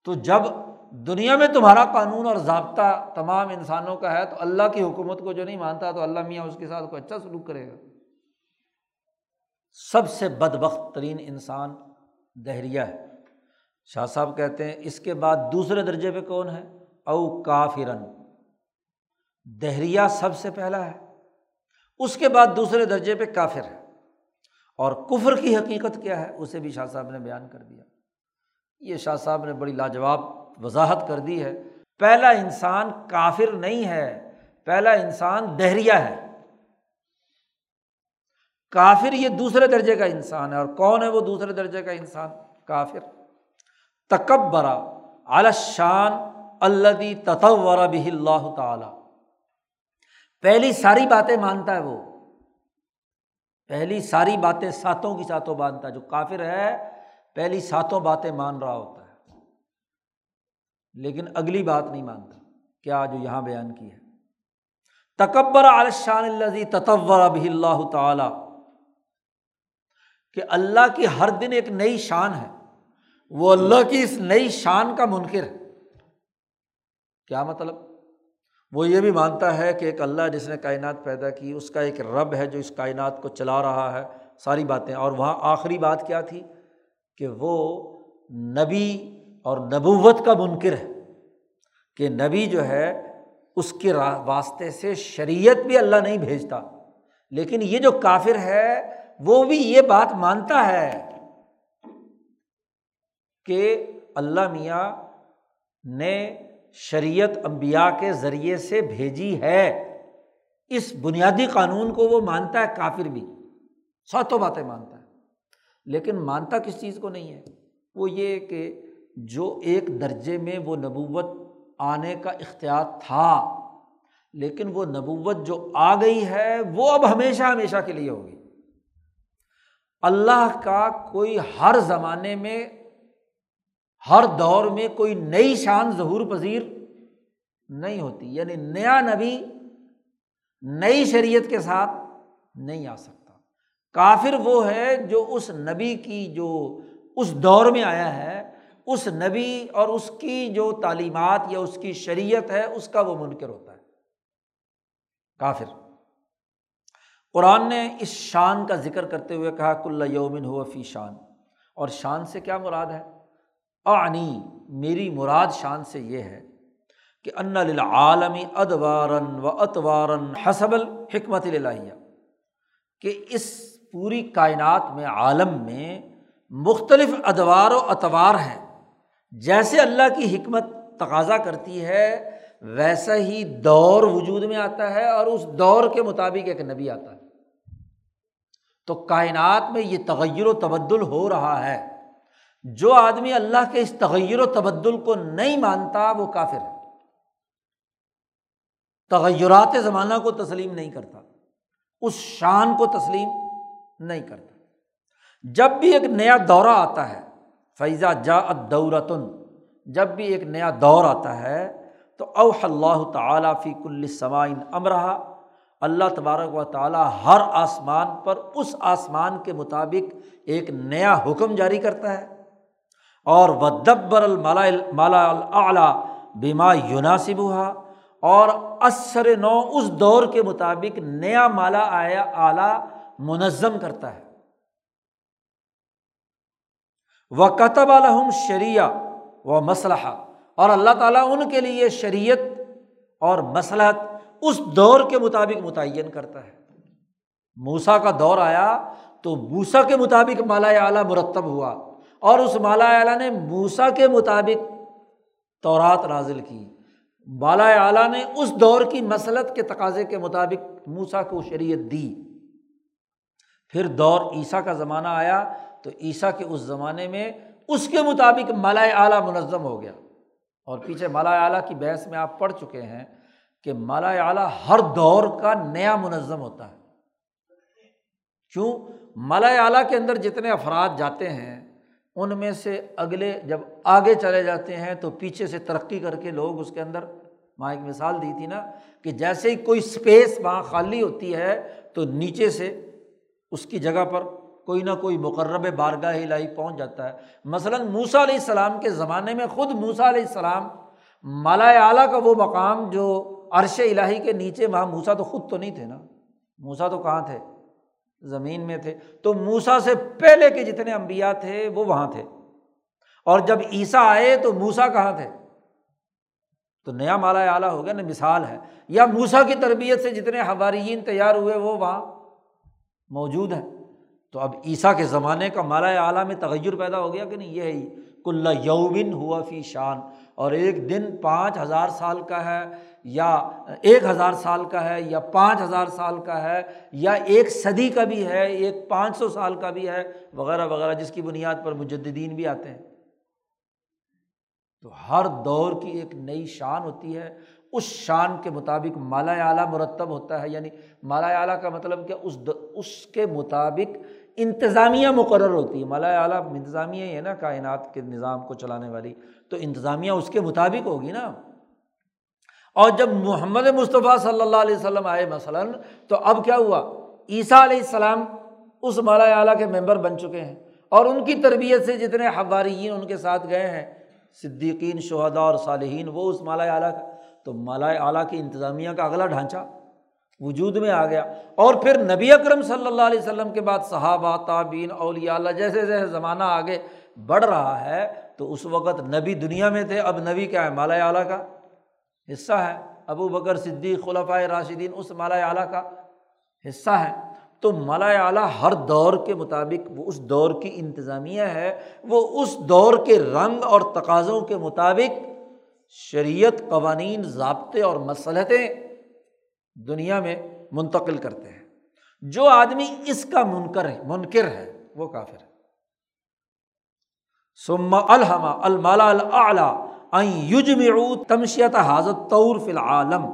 تو جب دنیا میں تمہارا قانون اور ضابطہ تمام انسانوں کا ہے، تو اللہ کی حکومت کو جو نہیں مانتا، تو اللہ میاں اس کے ساتھ کوئی اچھا سلوک کرے گا؟ سب سے بد بخت ترین انسان دہریا ہے۔ شاہ صاحب کہتے ہیں، اس کے بعد دوسرے درجے پہ کون ہے؟ او کافرن۔ دہریا سب سے پہلا ہے، اس کے بعد دوسرے درجے پہ کافر ہے۔ اور کفر کی حقیقت کیا ہے، اسے بھی شاہ صاحب نے بیان کر دیا۔ یہ شاہ صاحب نے بڑی لاجواب وضاحت کر دی ہے۔ پہلا انسان کافر نہیں ہے، پہلا انسان دہریا ہے۔ کافر یہ دوسرے درجے کا انسان ہے، اور کون ہے وہ دوسرے درجے کا انسان؟ کافر۔ تکبرا علشان اللہ تطور بھی اللہ تعالی۔ پہلی ساری باتیں مانتا ہے وہ۔ پہلی ساری باتیں ساتوں کی ساتوں مانتا ہے، جو کافر ہے، پہلی ساتوں باتیں مان رہا ہوتا ہے۔ لیکن اگلی بات نہیں مانتا، کیا جو یہاں بیان کی ہے۔ تکبر علشان اللہ تطور اب اللہ تعالی۔ کہ اللہ کی ہر دن ایک نئی شان ہے۔ وہ اللہ کی اس نئی شان کا منکر ہے۔ کیا مطلب؟ وہ یہ بھی مانتا ہے کہ ایک اللہ جس نے کائنات پیدا کی، اس کا ایک رب ہے جو اس کائنات کو چلا رہا ہے، ساری باتیں۔ اور وہاں آخری بات کیا تھی؟ کہ وہ نبی اور نبوت کا منکر ہے۔ کہ نبی جو ہے، اس کے واسطے سے شریعت بھی اللہ نہیں بھیجتا۔ لیکن یہ جو کافر ہے، وہ بھی یہ بات مانتا ہے کہ اللہ میاں نے شریعت امبیا کے ذریعے سے بھیجی ہے۔ اس بنیادی قانون کو وہ مانتا ہے، کافر بھی۔ ساتوں باتیں مانتا ہے۔ لیکن مانتا کس چیز کو نہیں ہے؟ وہ یہ کہ جو ایک درجے میں وہ نبوت آنے کا اختیار تھا، لیکن وہ نبوت جو آ گئی ہے، وہ اب ہمیشہ ہمیشہ کے لیے ہوگی۔ اللہ کا کوئی ہر زمانے میں ہر دور میں کوئی نئی شان ظہور پذیر نہیں ہوتی یعنی نیا نبی نئی شریعت کے ساتھ نہیں آ سکتا۔ کافر وہ ہے جو اس نبی کی جو اس دور میں آیا ہے، اس نبی اور اس کی جو تعلیمات یا اس کی شریعت ہے، اس کا وہ منکر ہوتا ہے۔ کافر۔ قرآن نے اس شان کا ذکر کرتے ہوئے کہا، کل یومن ہو فی شان۔ اور شان سے کیا مراد ہے؟ آنی میری مراد شان سے یہ ہے کہ ان للعالمی ادوارن و اتوارن حسب الحکمت الہیہ کہ اس پوری کائنات میں عالم میں مختلف ادوار و اتوار ہیں، جیسے اللہ کی حکمت تقاضا کرتی ہے ویسا ہی دور وجود میں آتا ہے اور اس دور کے مطابق ایک نبی آتا ہے۔ تو کائنات میں یہ تغیر و تبدل ہو رہا ہے۔ جو آدمی اللہ کے اس تغیر و تبدل کو نہیں مانتا، وہ کافر ہے۔ تغیرات زمانہ کو تسلیم نہیں کرتا، اس شان کو تسلیم نہیں کرتا۔ جب بھی ایک نیا دورہ آتا ہے فیضا جا دورتن جب بھی ایک نیا دور آتا ہے، تو اوح اللہ تعالیٰ فی کل سمائن امرہ اللہ تبارک و تعالیٰ ہر آسمان پر اس آسمان کے مطابق ایک نیا حکم جاری کرتا ہے۔ اور وہ دبر المالا مالا العلیٰ بیما یوناسب ہوا اور اثر نو اس دور کے مطابق نیا مالا آیا اعلیٰ منظم کرتا ہے۔ وہ کتب الحم شریعہ و مسلح اور اللہ تعالیٰ ان کے لیے شریعت اور مسلحت اس دور کے مطابق متعین کرتا ہے۔ موسا کا دور آیا تو موسا کے مطابق مالا اعلیٰ مرتب ہوا۔ اور اس مالا اعلیٰ نے موسا کے مطابق تورات نازل کی۔ بالا اعلیٰ نے اس دور کی مسلط کے تقاضے کے مطابق موسا کو شریعت دی۔ پھر دور عیسیٰ کا زمانہ آیا تو عیسیٰ کے اس زمانے میں اس کے مطابق مالا اعلیٰ منظم ہو گیا۔ اور پیچھے مالا اعلیٰ کی بحث میں آپ پڑھ چکے ہیں کہ مالا اعلیٰ ہر دور کا نیا منظم ہوتا ہے۔ کیوں؟ مالا اعلیٰ کے اندر جتنے افراد جاتے ہیں ان میں سے اگلے جب آگے چلے جاتے ہیں تو پیچھے سے ترقی کر کے لوگ اس کے اندر وہاں ایک مثال دی تھی نا کہ جیسے ہی کوئی اسپیس وہاں خالی ہوتی ہے تو نیچے سے اس کی جگہ پر کوئی نہ کوئی مقرب بارگاہ الہی پہنچ جاتا ہے۔ مثلاً موسا علیہ السلام کے زمانے میں خود موسا علیہ السلام مالا اعلیٰ کا وہ مقام جو عرش الہی کے نیچے، وہاں موسا تو خود تو نہیں تھے نا۔ موسا تو کہاں تھے؟ زمین میں تھے۔ تو موسا سے پہلے کے جتنے امبیا تھے، وہ وہاں تھے۔ اور جب عیسیٰ آئے تو موسا کہاں تھے؟ تو نیا مالا اعلیٰ ہو گیا نا مثال ہے۔ یا موسا کی تربیت سے جتنے حواریین تیار ہوئے، وہ وہاں موجود ہیں۔ تو اب عیسیٰ کے زمانے کا مالا اعلیٰ میں تغیر پیدا ہو گیا کہ نہیں؟ یہ ہے۔ کل یومن ہوا فی شان۔ اور ایک دن پانچ ہزار سال کا ہے۔ یا ایک ہزار سال کا ہے، یا پانچ ہزار سال کا ہے، یا ایک صدی کا بھی ہے، ایک پانچ سو سال کا بھی ہے، وغیرہ وغیرہ، جس کی بنیاد پر مجدین بھی آتے ہیں۔ تو ہر دور کی ایک نئی شان ہوتی ہے۔ اس شان کے مطابق مالا اعلیٰ مرتب ہوتا ہے۔ یعنی مالا اعلیٰ کا مطلب کہ اس اس کے مطابق انتظامیہ مقرر ہوتی ہے۔ مالا اعلیٰ انتظامیہ ہی ہے نا کائنات کے نظام کو چلانے والی۔ تو انتظامیہ اس کے مطابق ہوگی نا۔ اور جب محمد مصطفیٰ صلی اللہ علیہ وسلم آئے مثلاً، تو اب کیا ہوا؟ عیسیٰ علیہ السلام اس مالا اعلیٰ کے ممبر بن چکے ہیں۔ اور ان کی تربیت سے جتنے حواریین ان کے ساتھ گئے ہیں، صدیقین شہدا اور صالحین، وہ اس مالا اعلیٰ کا، تو مالا اعلیٰ کی انتظامیہ کا اگلا ڈھانچہ وجود میں آ گیا۔ اور پھر نبی اکرم صلی اللہ علیہ وسلم کے بعد صحابہ تعبین اولیاء اللہ جیسے جیسے زمانہ آگے بڑھ رہا ہے، تو اس وقت نبی دنیا میں تھے، اب نبی کیا ہے؟ مالا اعلیٰ کا۔ حصہ ہے۔ ابو بکر صدیق خلفۂ راشدین، اس مالا اعلیٰ کا حصہ ہے۔ تو مالا اعلیٰ ہر دور کے مطابق وہ اس دور کی انتظامیہ ہے۔ وہ اس دور کے رنگ اور تقاضوں کے مطابق شریعت، قوانین، ضابطے اور مسلطیں دنیا میں منتقل کرتے ہیں۔ جو آدمی اس کا منکر ہے منکر ہے، وہ کافر ہے۔ سما الحما المالا العلیٰ تمشیت حاضر طور فی العالم۔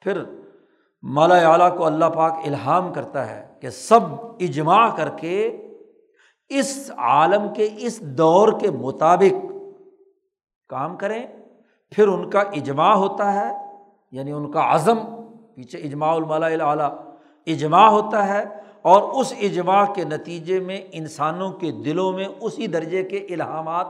پھر مالا اعلیٰ کو اللہ پاک الہام کرتا ہے کہ سب اجماع کر کے اس عالم کے، اس دور کے مطابق کام کریں۔ پھر ان کا اجماع ہوتا ہے یعنی ان کا عزم، پیچھے اجماع المالا اعلیٰ، اجماع ہوتا ہے۔ اور اس اجماع کے نتیجے میں انسانوں کے دلوں میں اسی درجے کے الحامات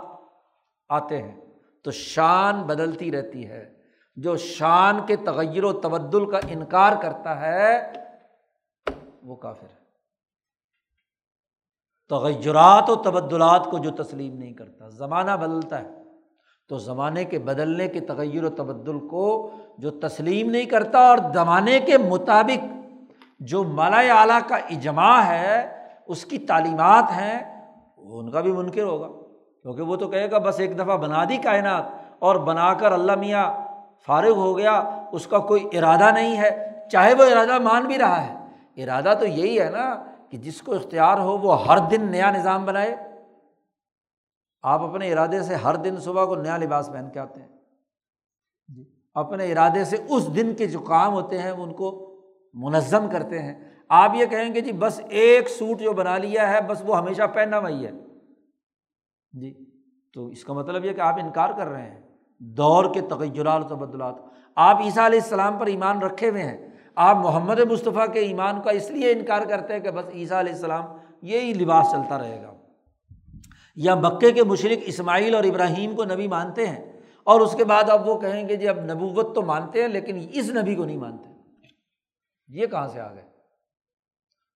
آتے ہیں۔ تو شان بدلتی رہتی ہے۔ جو شان کے تغیر و تبدل کا انکار کرتا ہے، وہ کافر ہے۔ تغیرات و تبدلات کو جو تسلیم نہیں کرتا، زمانہ بدلتا ہے۔ تو زمانے کے بدلنے کے تغیر و تبدل کو جو تسلیم نہیں کرتا اور زمانے کے مطابق جو مالا اعلیٰ کا اجماع ہے، اس کی تعلیمات ہیں وہ ان کا بھی منکر ہوگا۔ کیونکہ وہ تو کہے گا بس ایک دفعہ بنا دی کائنات اور بنا کر اللہ میاں فارغ ہو گیا، اس کا کوئی ارادہ نہیں ہے، چاہے وہ ارادہ مان بھی رہا ہے۔ ارادہ تو یہی ہے نا کہ جس کو اختیار ہو وہ ہر دن نیا نظام بنائے۔ آپ اپنے ارادے سے ہر دن صبح کو نیا لباس پہن کے آتے ہیں۔ جی اپنے ارادے سے اس دن کے جو کام ہوتے ہیں، ان کو منظم کرتے ہیں۔ آپ یہ کہیں گے جی بس ایک سوٹ جو بنا لیا ہے، بس وہ ہمیشہ پہننا وہی ہے۔ جی تو اس کا مطلب یہ کہ آپ انکار کر رہے ہیں، دور کے تغیرات و تبدلات۔ آپ عیسیٰ علیہ السلام پر ایمان رکھے ہوئے ہیں۔ آپ محمد مصطفیٰ کے ایمان کا اس لیے انکار کرتے ہیں کہ بس عیسیٰ علیہ السلام یہی لباس چلتا رہے گا۔ یا مکے کے مشرق اسماعیل اور ابراہیم کو نبی مانتے ہیں۔ اور اس کے بعد اب وہ کہیں گے جی اب نبوت تو مانتے ہیں، لیکن اس نبی کو نہیں مانتے۔ یہ کہاں سے آ گئے؟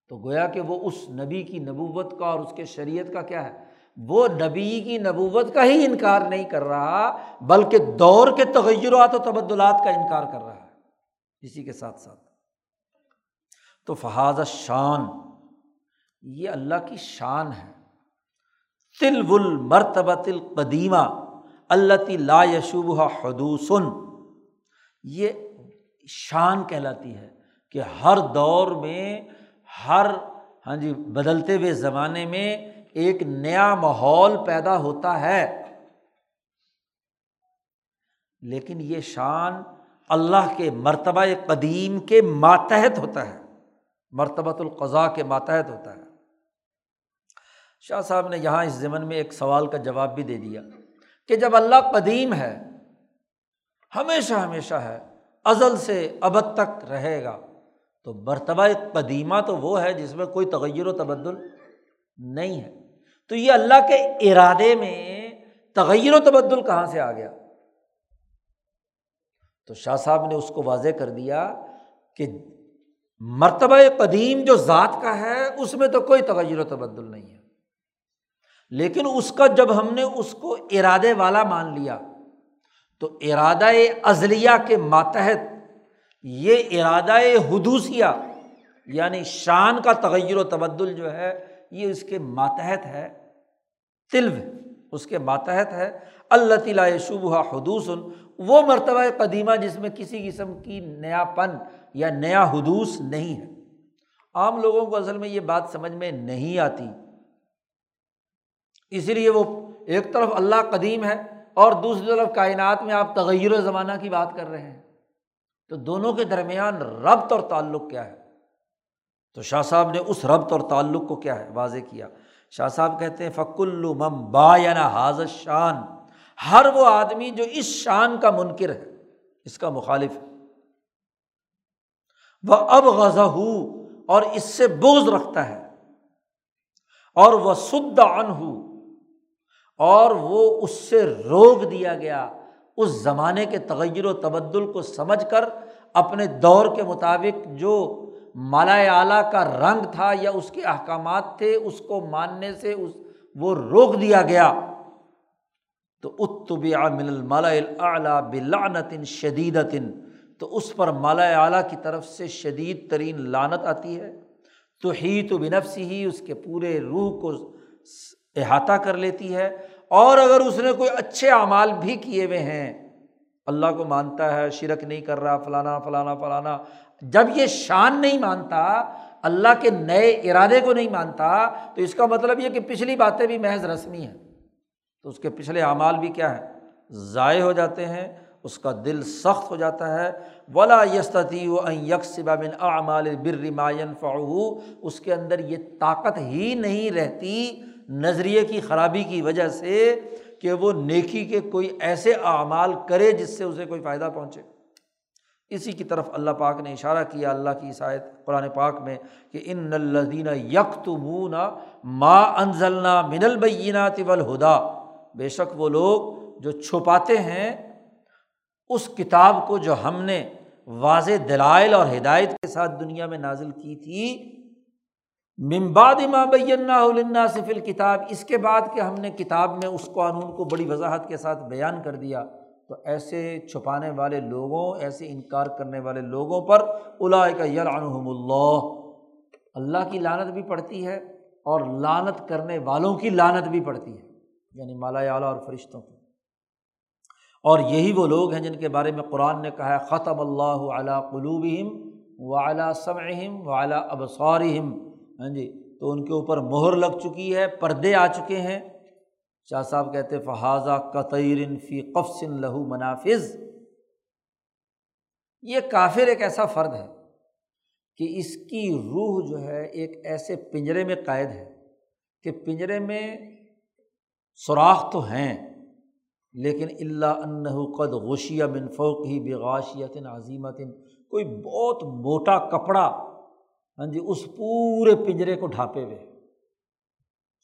تو گویا کہ وہ اس نبی کی نبوت کا اور اس کے شریعت کا کیا ہے؟ وہ نبی کی نبوت کا ہی انکار نہیں کر رہا، بلکہ دور کے تغیرات و تبدلات کا انکار کر رہا ہے۔ اسی کے ساتھ ساتھ۔ تو فہذ شان یہ اللہ کی شان ہے۔ تل ول مرتبہ تل قدیمہ اللہ لا یشوبہ حدوسن یہ شان کہلاتی ہے کہ ہر دور میں، ہر ہاں جی بدلتے ہوئے زمانے میں ایک نیا ماحول پیدا ہوتا ہے۔ لیکن یہ شان اللہ کے مرتبہ قدیم کے ماتحت ہوتا ہے۔ مرتبۃ القضاء کے ماتحت ہوتا ہے۔ شاہ صاحب نے یہاں اس ضمن میں ایک سوال کا جواب بھی دے دیا کہ جب اللہ قدیم ہے، ہمیشہ ہمیشہ ہے، ازل سے ابد تک رہے گا، تو مرتبہ قدیمہ تو وہ ہے جس میں کوئی تغیر و تبدل نہیں ہے۔ تو یہ اللہ کے ارادے میں تغیر و تبدل کہاں سے آ گیا؟ تو شاہ صاحب نے اس کو واضح کر دیا کہ مرتبہ قدیم جو ذات کا ہے، اس میں تو کوئی تغیر و تبدل نہیں ہے۔ لیکن اس کا جب ہم نے اس کو ارادے والا مان لیا، تو ارادہ ازلیہ کے ماتحت، یہ ارادہ حدوثیہ یعنی شان کا تغیر و تبدل جو ہے، یہ اس کے ماتحت ہے۔ تلو، اس کے ماتحت ہے۔ اللہ تعالیٰ شبہ حدوث وہ مرتبہ قدیمہ جس میں کسی قسم کی نیا پن یا نیا حدوث نہیں ہے۔ عام لوگوں کو اصل میں یہ بات سمجھ میں نہیں آتی۔ اسی لیے وہ ایک طرف اللہ قدیم ہے اور دوسری طرف کائنات میں آپ تغیر و زمانہ کی بات کر رہے ہیں۔ تو دونوں کے درمیان ربط اور تعلق کیا ہے؟ تو شاہ صاحب نے اس ربط اور تعلق کو کیا ہے؟ واضح کیا۔ شاہ صاحب کہتے ہیں فک المم با یا نا حاضر شان ہر وہ آدمی جو اس شان کا منکر ہے، اس کا مخالف ہے۔ وہ اب غذا ہو اور اس سے بوز رکھتا ہے۔ اور وہ سد ان ہو اور وہ اس سے روک دیا گیا۔ اس زمانے کے تغیر و تبدل کو سمجھ کر اپنے دور کے مطابق جو مالا اعلیٰ کا رنگ تھا یا اس کے احکامات تھے، اس کو ماننے سے اس وہ روک دیا گیا۔ تو اتبیا من المالا اعلیٰ بلانتن شدیدتن۔ تو اس پر مالا اعلیٰ کی طرف سے شدید ترین لانت آتی ہے۔ تو ہی تو بنفسی ہی اس کے پورے روح کو احاطہ کر لیتی ہے۔ اور اگر اس نے کوئی اچھے اعمال بھی کیے ہوئے ہیں، اللہ کو مانتا ہے، شرک نہیں کر رہا، فلانا فلانا فلانا۔ جب یہ شان نہیں مانتا، اللہ کے نئے ارادے کو نہیں مانتا، تو اس کا مطلب یہ کہ پچھلی باتیں بھی محض رسمی ہیں۔ تو اس کے پچھلے اعمال بھی کیا ہے ضائع ہو جاتے ہیں، اس کا دل سخت ہو جاتا ہے۔ ولا یستی و یکسبا بن اعمال بر ماین فعو اس کے اندر یہ طاقت ہی نہیں رہتی نظریے کی خرابی کی وجہ سے کہ وہ نیکی کے کوئی ایسے اعمال کرے جس سے اسے کوئی فائدہ پہنچے۔ اسی کی طرف اللہ پاک نے اشارہ کیا اللہ کی عیسائیت قرآن پاک میں کہ ان الدین یک تو منہ نہ ماں انزلنا من البینات طول ہدا بے شک وہ لوگ جو چھپاتے ہیں اس کتاب کو جو ہم نے واضح دلائل اور ہدایت کے ساتھ دنیا میں نازل کی تھی ممباد ماں بینا صفل کتاب اس کے بعد کہ ہم نے کتاب میں اس قانون کو بڑی وضاحت کے ساتھ بیان کر دیا۔ تو ایسے چھپانے والے لوگوں، ایسے انکار کرنے والے لوگوں پر الا کا یلعنحم اللہ۔ اللہ کی لانت بھی پڑتی ہے اور لانت کرنے والوں کی لانت بھی پڑتی ہے یعنی مالا اعلیٰ اور فرشتوں کی۔ اور یہی وہ لوگ ہیں جن کے بارے میں قرآن نے کہا ہے ختم اللہ علیٰ قلوبہم و اعلیٰ سمعہم و اعلیٰ ابصارہم ہاں جی تو ان کے اوپر مہر لگ چکی ہے، پردے آ چکے ہیں۔ شاہ صاحب کہتے فہذا قطیر فی قفصن لہو منافذ۔ یہ کافر ایک ایسا فرد ہے کہ اس کی روح جو ہے ایک ایسے پنجرے میں قید ہے کہ پنجرے میں سوراخ تو ہیں، لیکن اللہ انہ قد غشیہ بن فوق ہی بغاشیت عظیمت کوئی بہت موٹا کپڑا ہاں جی اس پورے پنجرے کو ڈھانپے ہوئے۔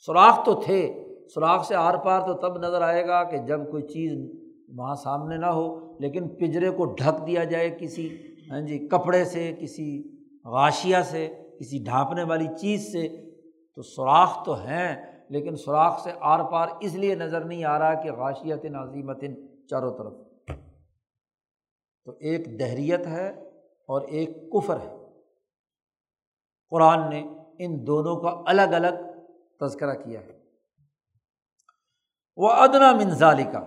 سوراخ تو تھے سوراخ سے آر پار تو تب نظر آئے گا کہ جب کوئی چیز وہاں سامنے نہ ہو، لیکن پنجرے کو ڈھک دیا جائے کسی ہاں جی کپڑے سے، کسی غاشیا سے، کسی ڈھانپنے والی چیز سے، تو سوراخ تو ہیں، لیکن سوراخ سے آر پار اس لیے نظر نہیں آ رہا کہ غاشیت نظیمتن چاروں طرف۔ تو ایک دہریت ہے اور ایک کفر ہے۔ قرآن نے ان دونوں کا الگ الگ تذکرہ کیا ہے۔ وہ ادنا منظالی کا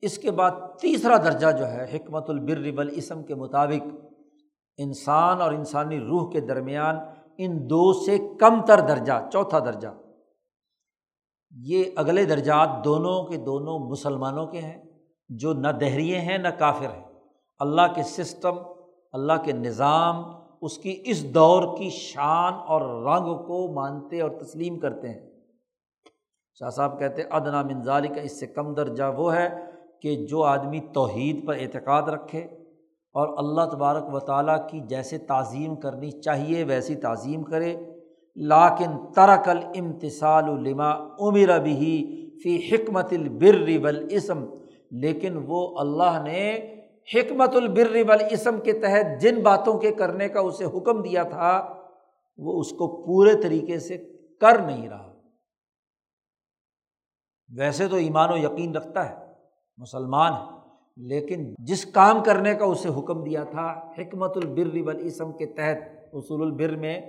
اس کے بعد تیسرا درجہ جو ہے، حکمت البر الاسم کے مطابق، انسان اور انسانی روح کے درمیان ان دو سے کم تر درجہ، چوتھا درجہ۔ یہ اگلے درجات دونوں کے دونوں مسلمانوں کے ہیں، جو نہ دہریے ہیں، نہ کافر ہیں۔ اللہ کے سسٹم، اللہ کے نظام، اس کی اس دور کی شان اور رنگ کو مانتے اور تسلیم کرتے ہیں۔ شاہ صاحب کہتے ادنا منظالی کا اس سے کم درجہ وہ ہے کہ جو آدمی توحید پر اعتقاد رکھے اور اللہ تبارک و تعالیٰ کی جیسے تعظیم کرنی چاہیے، ویسی تعظیم کرے۔ لاکن ترکل امتسال لما عمر بھی فی حکمت البر والاسم۔ لیکن وہ اللہ نے حکمت البر والاسم کے تحت جن باتوں کے کرنے کا اسے حکم دیا تھا، وہ اس کو پورے طریقے سے کر نہیں رہا۔ ویسے تو ایمان و یقین رکھتا ہے، مسلمان ہے، لیکن جس کام کرنے کا اسے حکم دیا تھا، حکمت البر والاسم کے تحت، اصول البر میں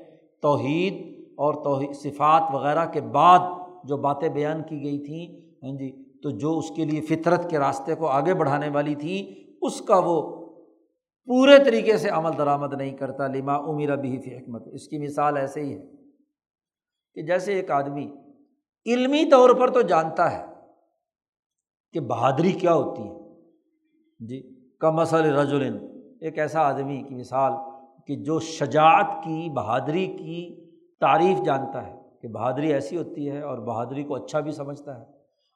توحید اور توحید، صفات وغیرہ کے بعد جو باتیں بیان کی گئی تھیں ہاں جی تو جو اس کے لیے فطرت کے راستے کو آگے بڑھانے والی تھی، اس کا وہ پورے طریقے سے عمل درآمد نہیں کرتا، لما امیر بھی فی حکمت۔ اس کی مثال ایسے ہی ہے کہ جیسے ایک آدمی علمی طور پر تو جانتا ہے کہ بہادری کیا ہوتی ہے۔ جی کم مسل رجولن ایک ایسا آدمی کی مثال کہ جو شجاعت کی، بہادری کی تعریف جانتا ہے کہ بہادری ایسی ہوتی ہے اور بہادری کو اچھا بھی سمجھتا ہے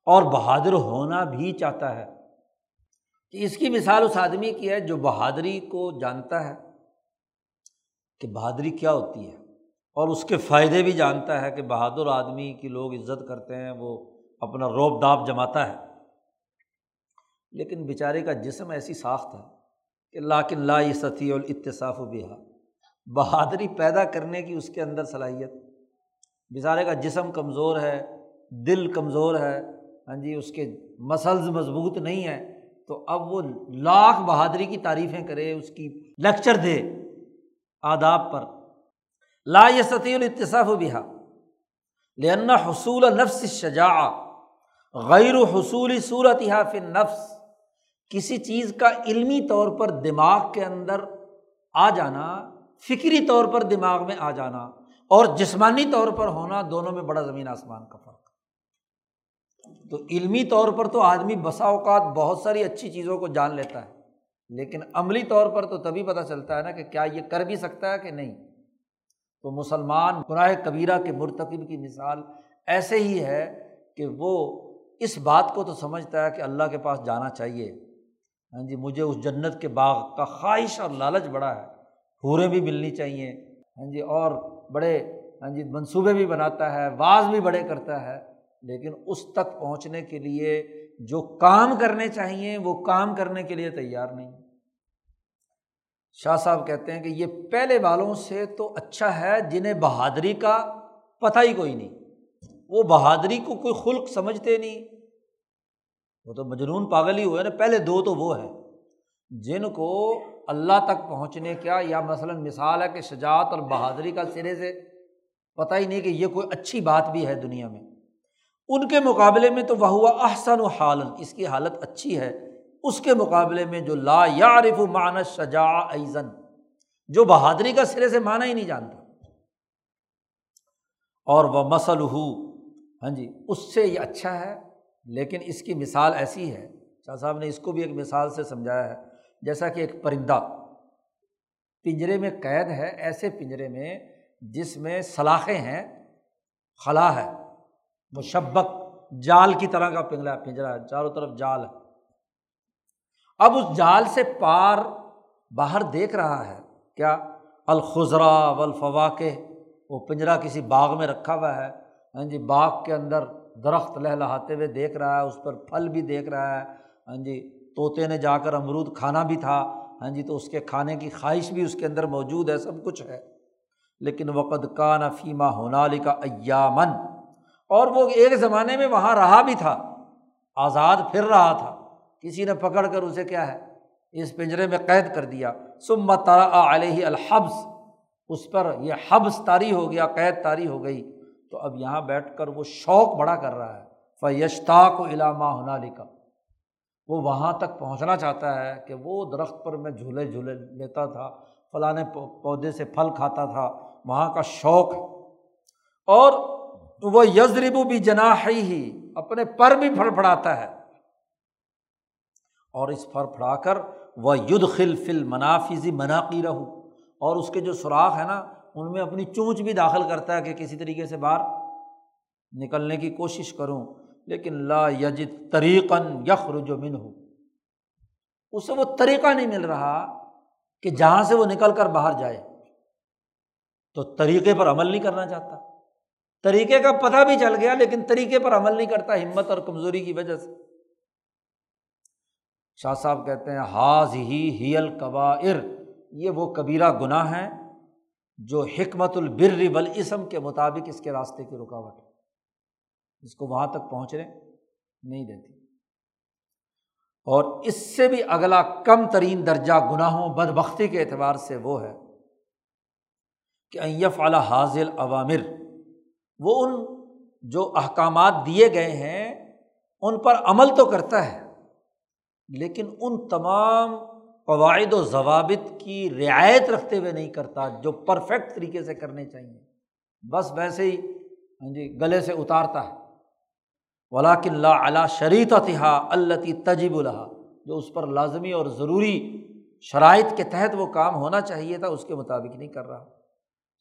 اور بہادر ہونا بھی چاہتا ہے۔ کہ اس کی مثال اس آدمی کی ہے جو بہادری کو جانتا ہے کہ بہادری کیا ہوتی ہے۔ اور اس کے فائدے بھی جانتا ہے کہ بہادر آدمی کی لوگ عزت کرتے ہیں، وہ اپنا روب داب جماتا ہے۔ لیکن بیچارے کا جسم ایسی ساخت ہے کہ لاکن لا سطح الاتفاف و بہا۔ بہادری پیدا کرنے کی اس کے اندر صلاحیت۔ بیچارے کا جسم کمزور ہے، دل کمزور ہے ہاں جی اس کے مسلز مضبوط نہیں ہے تو اب وہ لاکھ بہادری کی تعریفیں کرے، اس کی لیکچر دے آداب پر۔ لا سطح الاتفاف و بہا حصول نفس شجا غیر حصول صورت فی نفس کسی چیز کا علمی طور پر دماغ کے اندر آ جانا، فکری طور پر دماغ میں آ جانا، اور جسمانی طور پر ہونا دونوں میں بڑا زمین آسمان کا فرق۔ تو علمی طور پر تو آدمی بسا اوقات بہت ساری اچھی چیزوں کو جان لیتا ہے، لیکن عملی طور پر تو تبھی پتہ چلتا ہے نا کہ کیا یہ کر بھی سکتا ہے کہ نہیں۔ تو مسلمان قرائے کبیرہ کے مرتکب کی مثال ایسے ہی ہے کہ وہ اس بات کو تو سمجھتا ہے کہ اللہ کے پاس جانا چاہیے۔ ہاں جی مجھے اس جنت کے باغ کا خواہش اور لالچ بڑا ہے حوریں بھی ملنی چاہیے۔ ہاں جی اور بڑے ہاں جی منصوبے بھی بناتا ہے بعض بھی بڑے کرتا ہے۔ لیکن اس تک پہنچنے کے لیے جو کام کرنے چاہیے، وہ کام کرنے کے لیے تیار نہیں۔ شاہ صاحب کہتے ہیں کہ یہ پہلے والوں سے تو اچھا ہے جنہیں بہادری کا پتہ ہی کوئی نہیں۔ وہ بہادری کو کوئی خلق سمجھتے نہیں۔ وہ تو مجنون پاگل ہی ہوئے نا۔ پہلے دو تو وہ ہے جن کو اللہ تک پہنچنے کا یا مثلاً مثال ہے کہ شجاعت اور بہادری کا سرے سے پتہ ہی نہیں کہ یہ کوئی اچھی بات بھی ہے دنیا میں۔ ان کے مقابلے میں تو وہ ہوا احسن و حالت اس کی حالت اچھی ہے۔ اس کے مقابلے میں جو لا یارف مان شجا ایزن جو بہادری کا سرے سے مانا ہی نہیں جانتا۔ اور وہ مسل ہو ہاں جی اس سے یہ اچھا ہے، لیکن اس کی مثال ایسی ہے، شاہ صاحب نے اس کو بھی ایک مثال سے سمجھایا ہے، جیسا کہ ایک پرندہ، پنجرے میں قید ہے، ایسے پنجرے میں جس میں سلاخیں ہیں، خلا ہے، مشبک، جال کی طرح کا پنجرا پنجرا ہے، چاروں طرف جال ہے۔ اب اس جال سے پار باہر دیکھ رہا ہے۔ کیا الخضرا والفواقع وہ پنجرا کسی باغ میں رکھا ہوا ہے۔ ہاں جی باغ کے اندر درخت لہلاتے ہوئے دیکھ رہا ہے، اس پر پھل بھی دیکھ رہا ہے۔ ہاں جی طوطے نے جا کر امرود کھانا بھی تھا۔ ہاں جی تو اس کے کھانے کی خواہش بھی اس کے اندر موجود ہے، سب کچھ ہے۔ لیکن وقت کا نہ فیمہ ہونالی کا ایامن اور وہ ایک زمانے میں وہاں رہا بھی تھا۔ آزاد پھر رہا تھا۔ کسی نے پکڑ کر اسے کیا ہے؟ اس پنجرے میں قید کر دیا۔ سم ترا علیہ الحبس۔ اس پر یہ حبس طاری ہو گیا، قید طاری ہو گئی۔ تو اب یہاں بیٹھ کر وہ شوق بڑا کر رہا ہے۔ فیشتاق و علامہ ہونا لکھا وہ وہاں تک پہنچنا چاہتا ہے کہ وہ درخت پر میں جھولے جھولے لیتا تھا فلاں پودے سے پھل کھاتا تھا۔ وہاں کا شوق۔ ہے اور وہ یزربو بھی جناح ہی اپنے پر بھی پھڑ پھڑاتا ہے۔ اور اس پھڑ پھڑا کر وہ ید خل فل منافذی مناقی رہو اور اس کے جو سوراخ ہے نا، ان میں اپنی چونچ بھی داخل کرتا ہے کہ کسی طریقے سے باہر نکلنے کی کوشش کروں۔ لیکن لا یجد طریقن یخر جو من ہو اسے وہ طریقہ نہیں مل رہا کہ جہاں سے وہ نکل کر باہر جائے۔ تو طریقے پر عمل نہیں کرنا چاہتا۔ طریقے کا پتہ بھی چل گیا، لیکن طریقے پر عمل نہیں کرتا، ہمت اور کمزوری کی وجہ سے۔ شاہ صاحب کہتے ہیں حاض ہی ہی القبائر یہ وہ کبیرہ گناہ ہیں جو حکمت البر والاسم کے مطابق اس کے راستے کی رکاوٹ ہے اس کو وہاں تک پہنچنے نہیں دیتی۔ اور اس سے بھی اگلا کم ترین درجہ گناہوں بد بختی کے اعتبار سے وہ ہے کہ ایف اعلیٰ حاضل عوامر وہ ان جو احکامات دیے گئے ہیں، ان پر عمل تو کرتا ہے۔ لیکن ان تمام قواعد و ضوابط کی رعایت رکھتے ہوئے نہیں کرتا، جو پرفیکٹ طریقے سے کرنے چاہیے۔ بس ویسے ہی ہاں جی گلے سے اتارتا ہے۔ ولاک اللہ علا شریط تہا اللہ تجیب الحا جو اس پر لازمی اور ضروری شرائط کے تحت وہ کام ہونا چاہیے تھا، اس کے مطابق نہیں کر رہا۔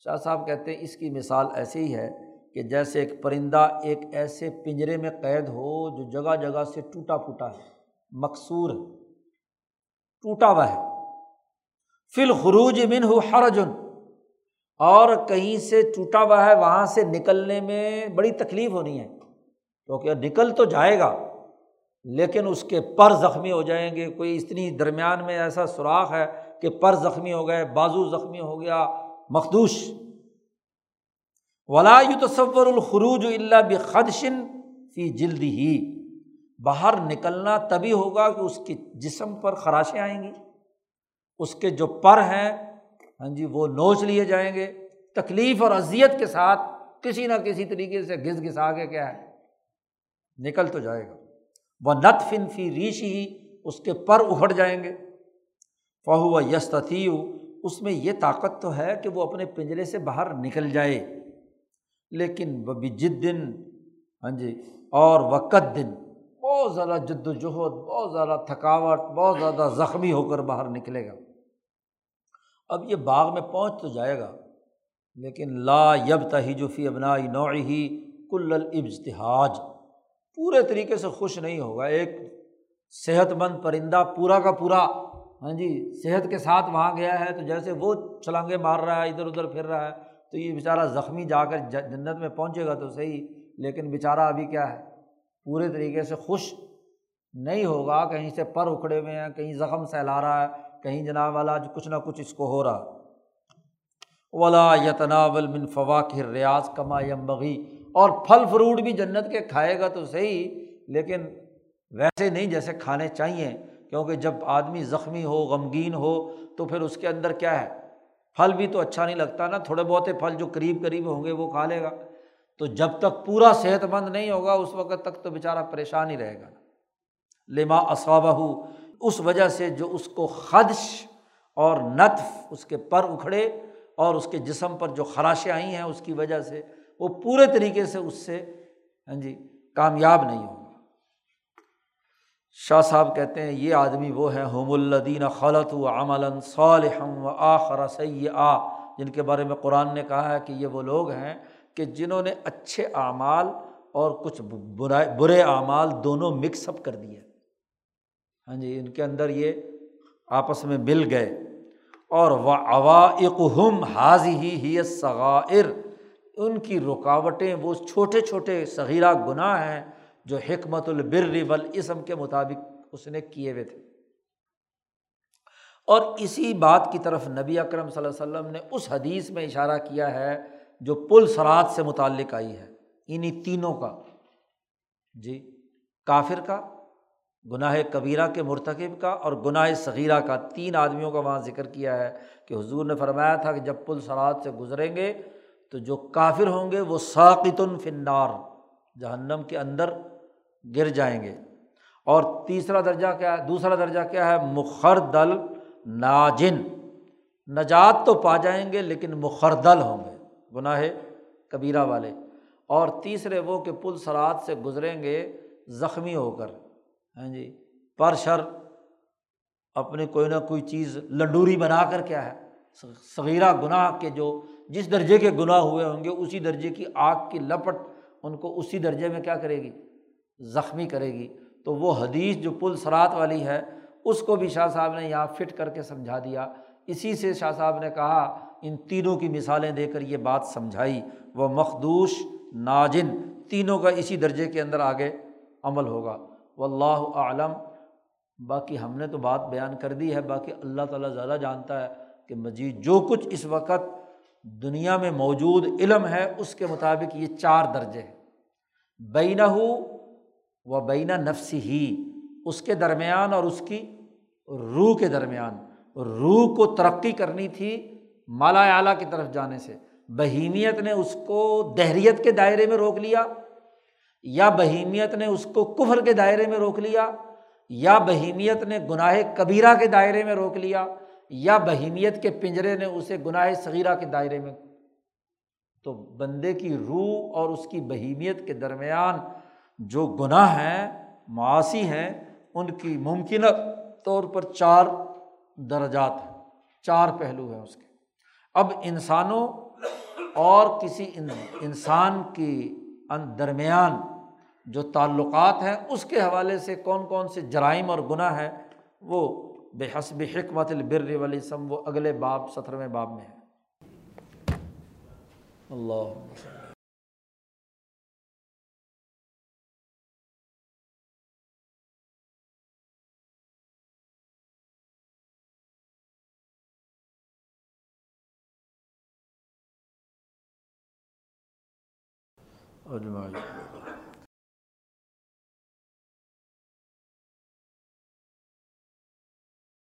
شاہ صاحب کہتے ہیں، اس کی مثال ایسے ہی ہے کہ جیسے ایک پرندہ ایک ایسے پنجرے میں قید ہو جو جگہ جگہ سے ٹوٹا پھوٹا ہے۔ مقصور ہے، ٹوٹا ہوا ہے۔ فل خروج من ہو حرجن، اور کہیں سے ٹوٹا ہوا ہے، وہاں سے نکلنے میں بڑی تکلیف ہونی ہے۔ کیونکہ نکل تو جائے گا، لیکن اس کے پر زخمی ہو جائیں گے۔ کوئی اتنی درمیان میں ایسا سوراخ ہے کہ پر زخمی ہو گئے، بازو زخمی ہو گیا، مخدوش۔ ولا تصور الخروج اللہ بخدشن فی جلدی ہی باہر نکلنا تبھی ہوگا کہ اس کے جسم پر خراشیں آئیں گی۔ اس کے جو پر ہیں ہاں جی وہ نوچ لیے جائیں گے۔ تکلیف اور اذیت کے ساتھ کسی نہ کسی طریقے سے گھس گھسا کے کیا ہے؟ نکل تو جائے گا۔ وہ نت فن فی ریش ہی اس کے پر اکھڑ جائیں گے۔ فہو و یستیو اس میں یہ طاقت تو ہے کہ وہ اپنے پنجرے سے باہر نکل جائے۔ لیکن وہ بھی جد دن ہاں جی اور وقت دن بہت زیادہ جد وجہد بہت زیادہ تھکاوٹ، بہت زیادہ زخمی ہو کر باہر نکلے گا۔ اب یہ باغ میں پہنچ تو جائے گا، لیکن لا یب تہجفی ابنا نوع ہی کل البتحاج پورے طریقے سے خوش نہیں ہوگا۔ ایک صحت مند پرندہ پورا کا پورا ہاں جی صحت کے ساتھ وہاں گیا ہے تو جیسے وہ چھلانگیں مار رہا ہے، ادھر ادھر پھر رہا ہے، تو یہ بیچارہ زخمی جا کر جنت میں پہنچے گا تو صحیح، لیکن بیچارہ ابھی کیا ہے؟ پورے طریقے سے خوش نہیں ہوگا، کہیں سے پر اکھڑے ہوئے ہیں، کہیں زخم سہلا رہا ہے، کہیں جناب والا کچھ نہ کچھ اس کو ہو رہا۔ ولا یتناول من فواق ریاض کما یم بغی اور پھل فروٹ بھی جنت کے کھائے گا تو صحیح، لیکن ویسے نہیں جیسے کھانے چاہیے، کیونکہ جب آدمی زخمی ہو، غمگین ہو، تو پھر اس کے اندر کیا ہے؟ پھل بھی تو اچھا نہیں لگتا نا، تھوڑے بہت پھل جو قریب قریب ہوں گے وہ کھا لے گا۔ تو جب تک پورا صحت مند نہیں ہوگا، اس وقت تک تو بیچارہ پریشان ہی رہے گا۔ لما اصابہ، اس وجہ سے جو اس کو خدش اور نطف اس کے پر اکھڑے اور اس کے جسم پر جو خراشیں آئی ہیں، اس کی وجہ سے وہ پورے طریقے سے اس سے ہاں جی کامیاب نہیں ہوگا شاہ صاحب کہتے ہیں، یہ آدمی وہ ہے ہوم الدین خلط و عمل صالحم و آخر سی آ جن کے بارے میں قرآن نے کہا ہے کہ یہ وہ لوگ ہیں کہ جنہوں نے اچھے اعمال اور کچھ برائے برے اعمال دونوں مکس اپ کر دیے۔ ہاں جی ان کے اندر یہ آپس میں مل گئے۔ اور و اوائق ہم حاضی ہی صغائر ان کی رکاوٹیں وہ چھوٹے چھوٹے صغیرہ گناہ ہیں جو حکمت البر والاسم کے مطابق اس نے کیے ہوئے تھے۔ اور اسی بات کی طرف نبی اکرم صلی اللہ علیہ وسلم نے اس حدیث میں اشارہ کیا ہے جو پل سرات سے متعلق آئی ہے انہیں تینوں کا۔ جی کافر کا، گناہ کبیرہ کے مرتکب کا اور گناہ صغیرہ کا۔ تین آدمیوں کا وہاں ذکر کیا ہے کہ حضور نے فرمایا تھا کہ جب پل سرات سے گزریں گے تو جو کافر ہوں گے وہ ساقت الفنار جہنم کے اندر گر جائیں گے۔ اور تیسرا درجہ کیا ہے، دوسرا درجہ کیا ہے، مخردل ناجن۔ نجات تو پا جائیں گے لیکن مخردل ہوں گے۔ گناہ کبیرہ والے۔ اور تیسرے وہ کہ پل سرات سے گزریں گے زخمی ہو کر۔ ہاں جی پر شر اپنے کوئی نہ کوئی چیز لنڈوری بنا کر کیا ہے؟ صغیرہ گناہ کے جو جس درجے کے گناہ ہوئے ہوں گے، اسی درجے کی آگ کی لپٹ ان کو اسی درجے میں کیا کرے گی؟ زخمی کرے گی۔ تو وہ حدیث جو پل سرات والی ہے، اس کو بھی شاہ صاحب نے یہاں فٹ کر کے سمجھا دیا۔ اسی سے شاہ صاحب نے کہا ان تینوں کی مثالیں دے کر یہ بات سمجھائی۔ وہ مخدوش، ناجن، تینوں کا اسی درجے کے اندر آگے عمل ہوگا۔ و اللہ عالم باقی ہم نے تو بات بیان کر دی ہے، باقی اللہ تعالیٰ زیادہ جانتا ہے کہ مجید جو کچھ اس وقت دنیا میں موجود علم ہے، اس کے مطابق یہ چار درجے ہیں۔ بینہ ہو و بینہ نفس ہی اس کے درمیان اور اس کی روح کے درمیان۔ روح کو ترقی کرنی تھی مالا اعلیٰ کی طرف جانے سے۔ بہیمیت نے اس کو دہریت کے دائرے میں روک لیا، یا بہیمیت نے اس کو کفر کے دائرے میں روک لیا، یا بہیمیت نے گناہ کبیرہ کے دائرے میں روک لیا، یا بہیمیت کے پنجرے نے اسے گناہ صغیرہ کے دائرے میں۔ تو بندے کی روح اور اس کی بہیمیت کے درمیان جو گناہ ہیں معاشی ہیں، ان کی ممکنہ طور پر چار درجات ہیں، چار پہلو ہیں اس کے۔ اب انسانوں اور کسی انسان کی درمیان جو تعلقات ہیں، اس کے حوالے سے کون کون سے جرائم اور گناہ ہیں، وہ بے حسب حکمت البر ولیسم وہ اگلے باب، سترویں باب میں ہے۔ اللہ اجمائی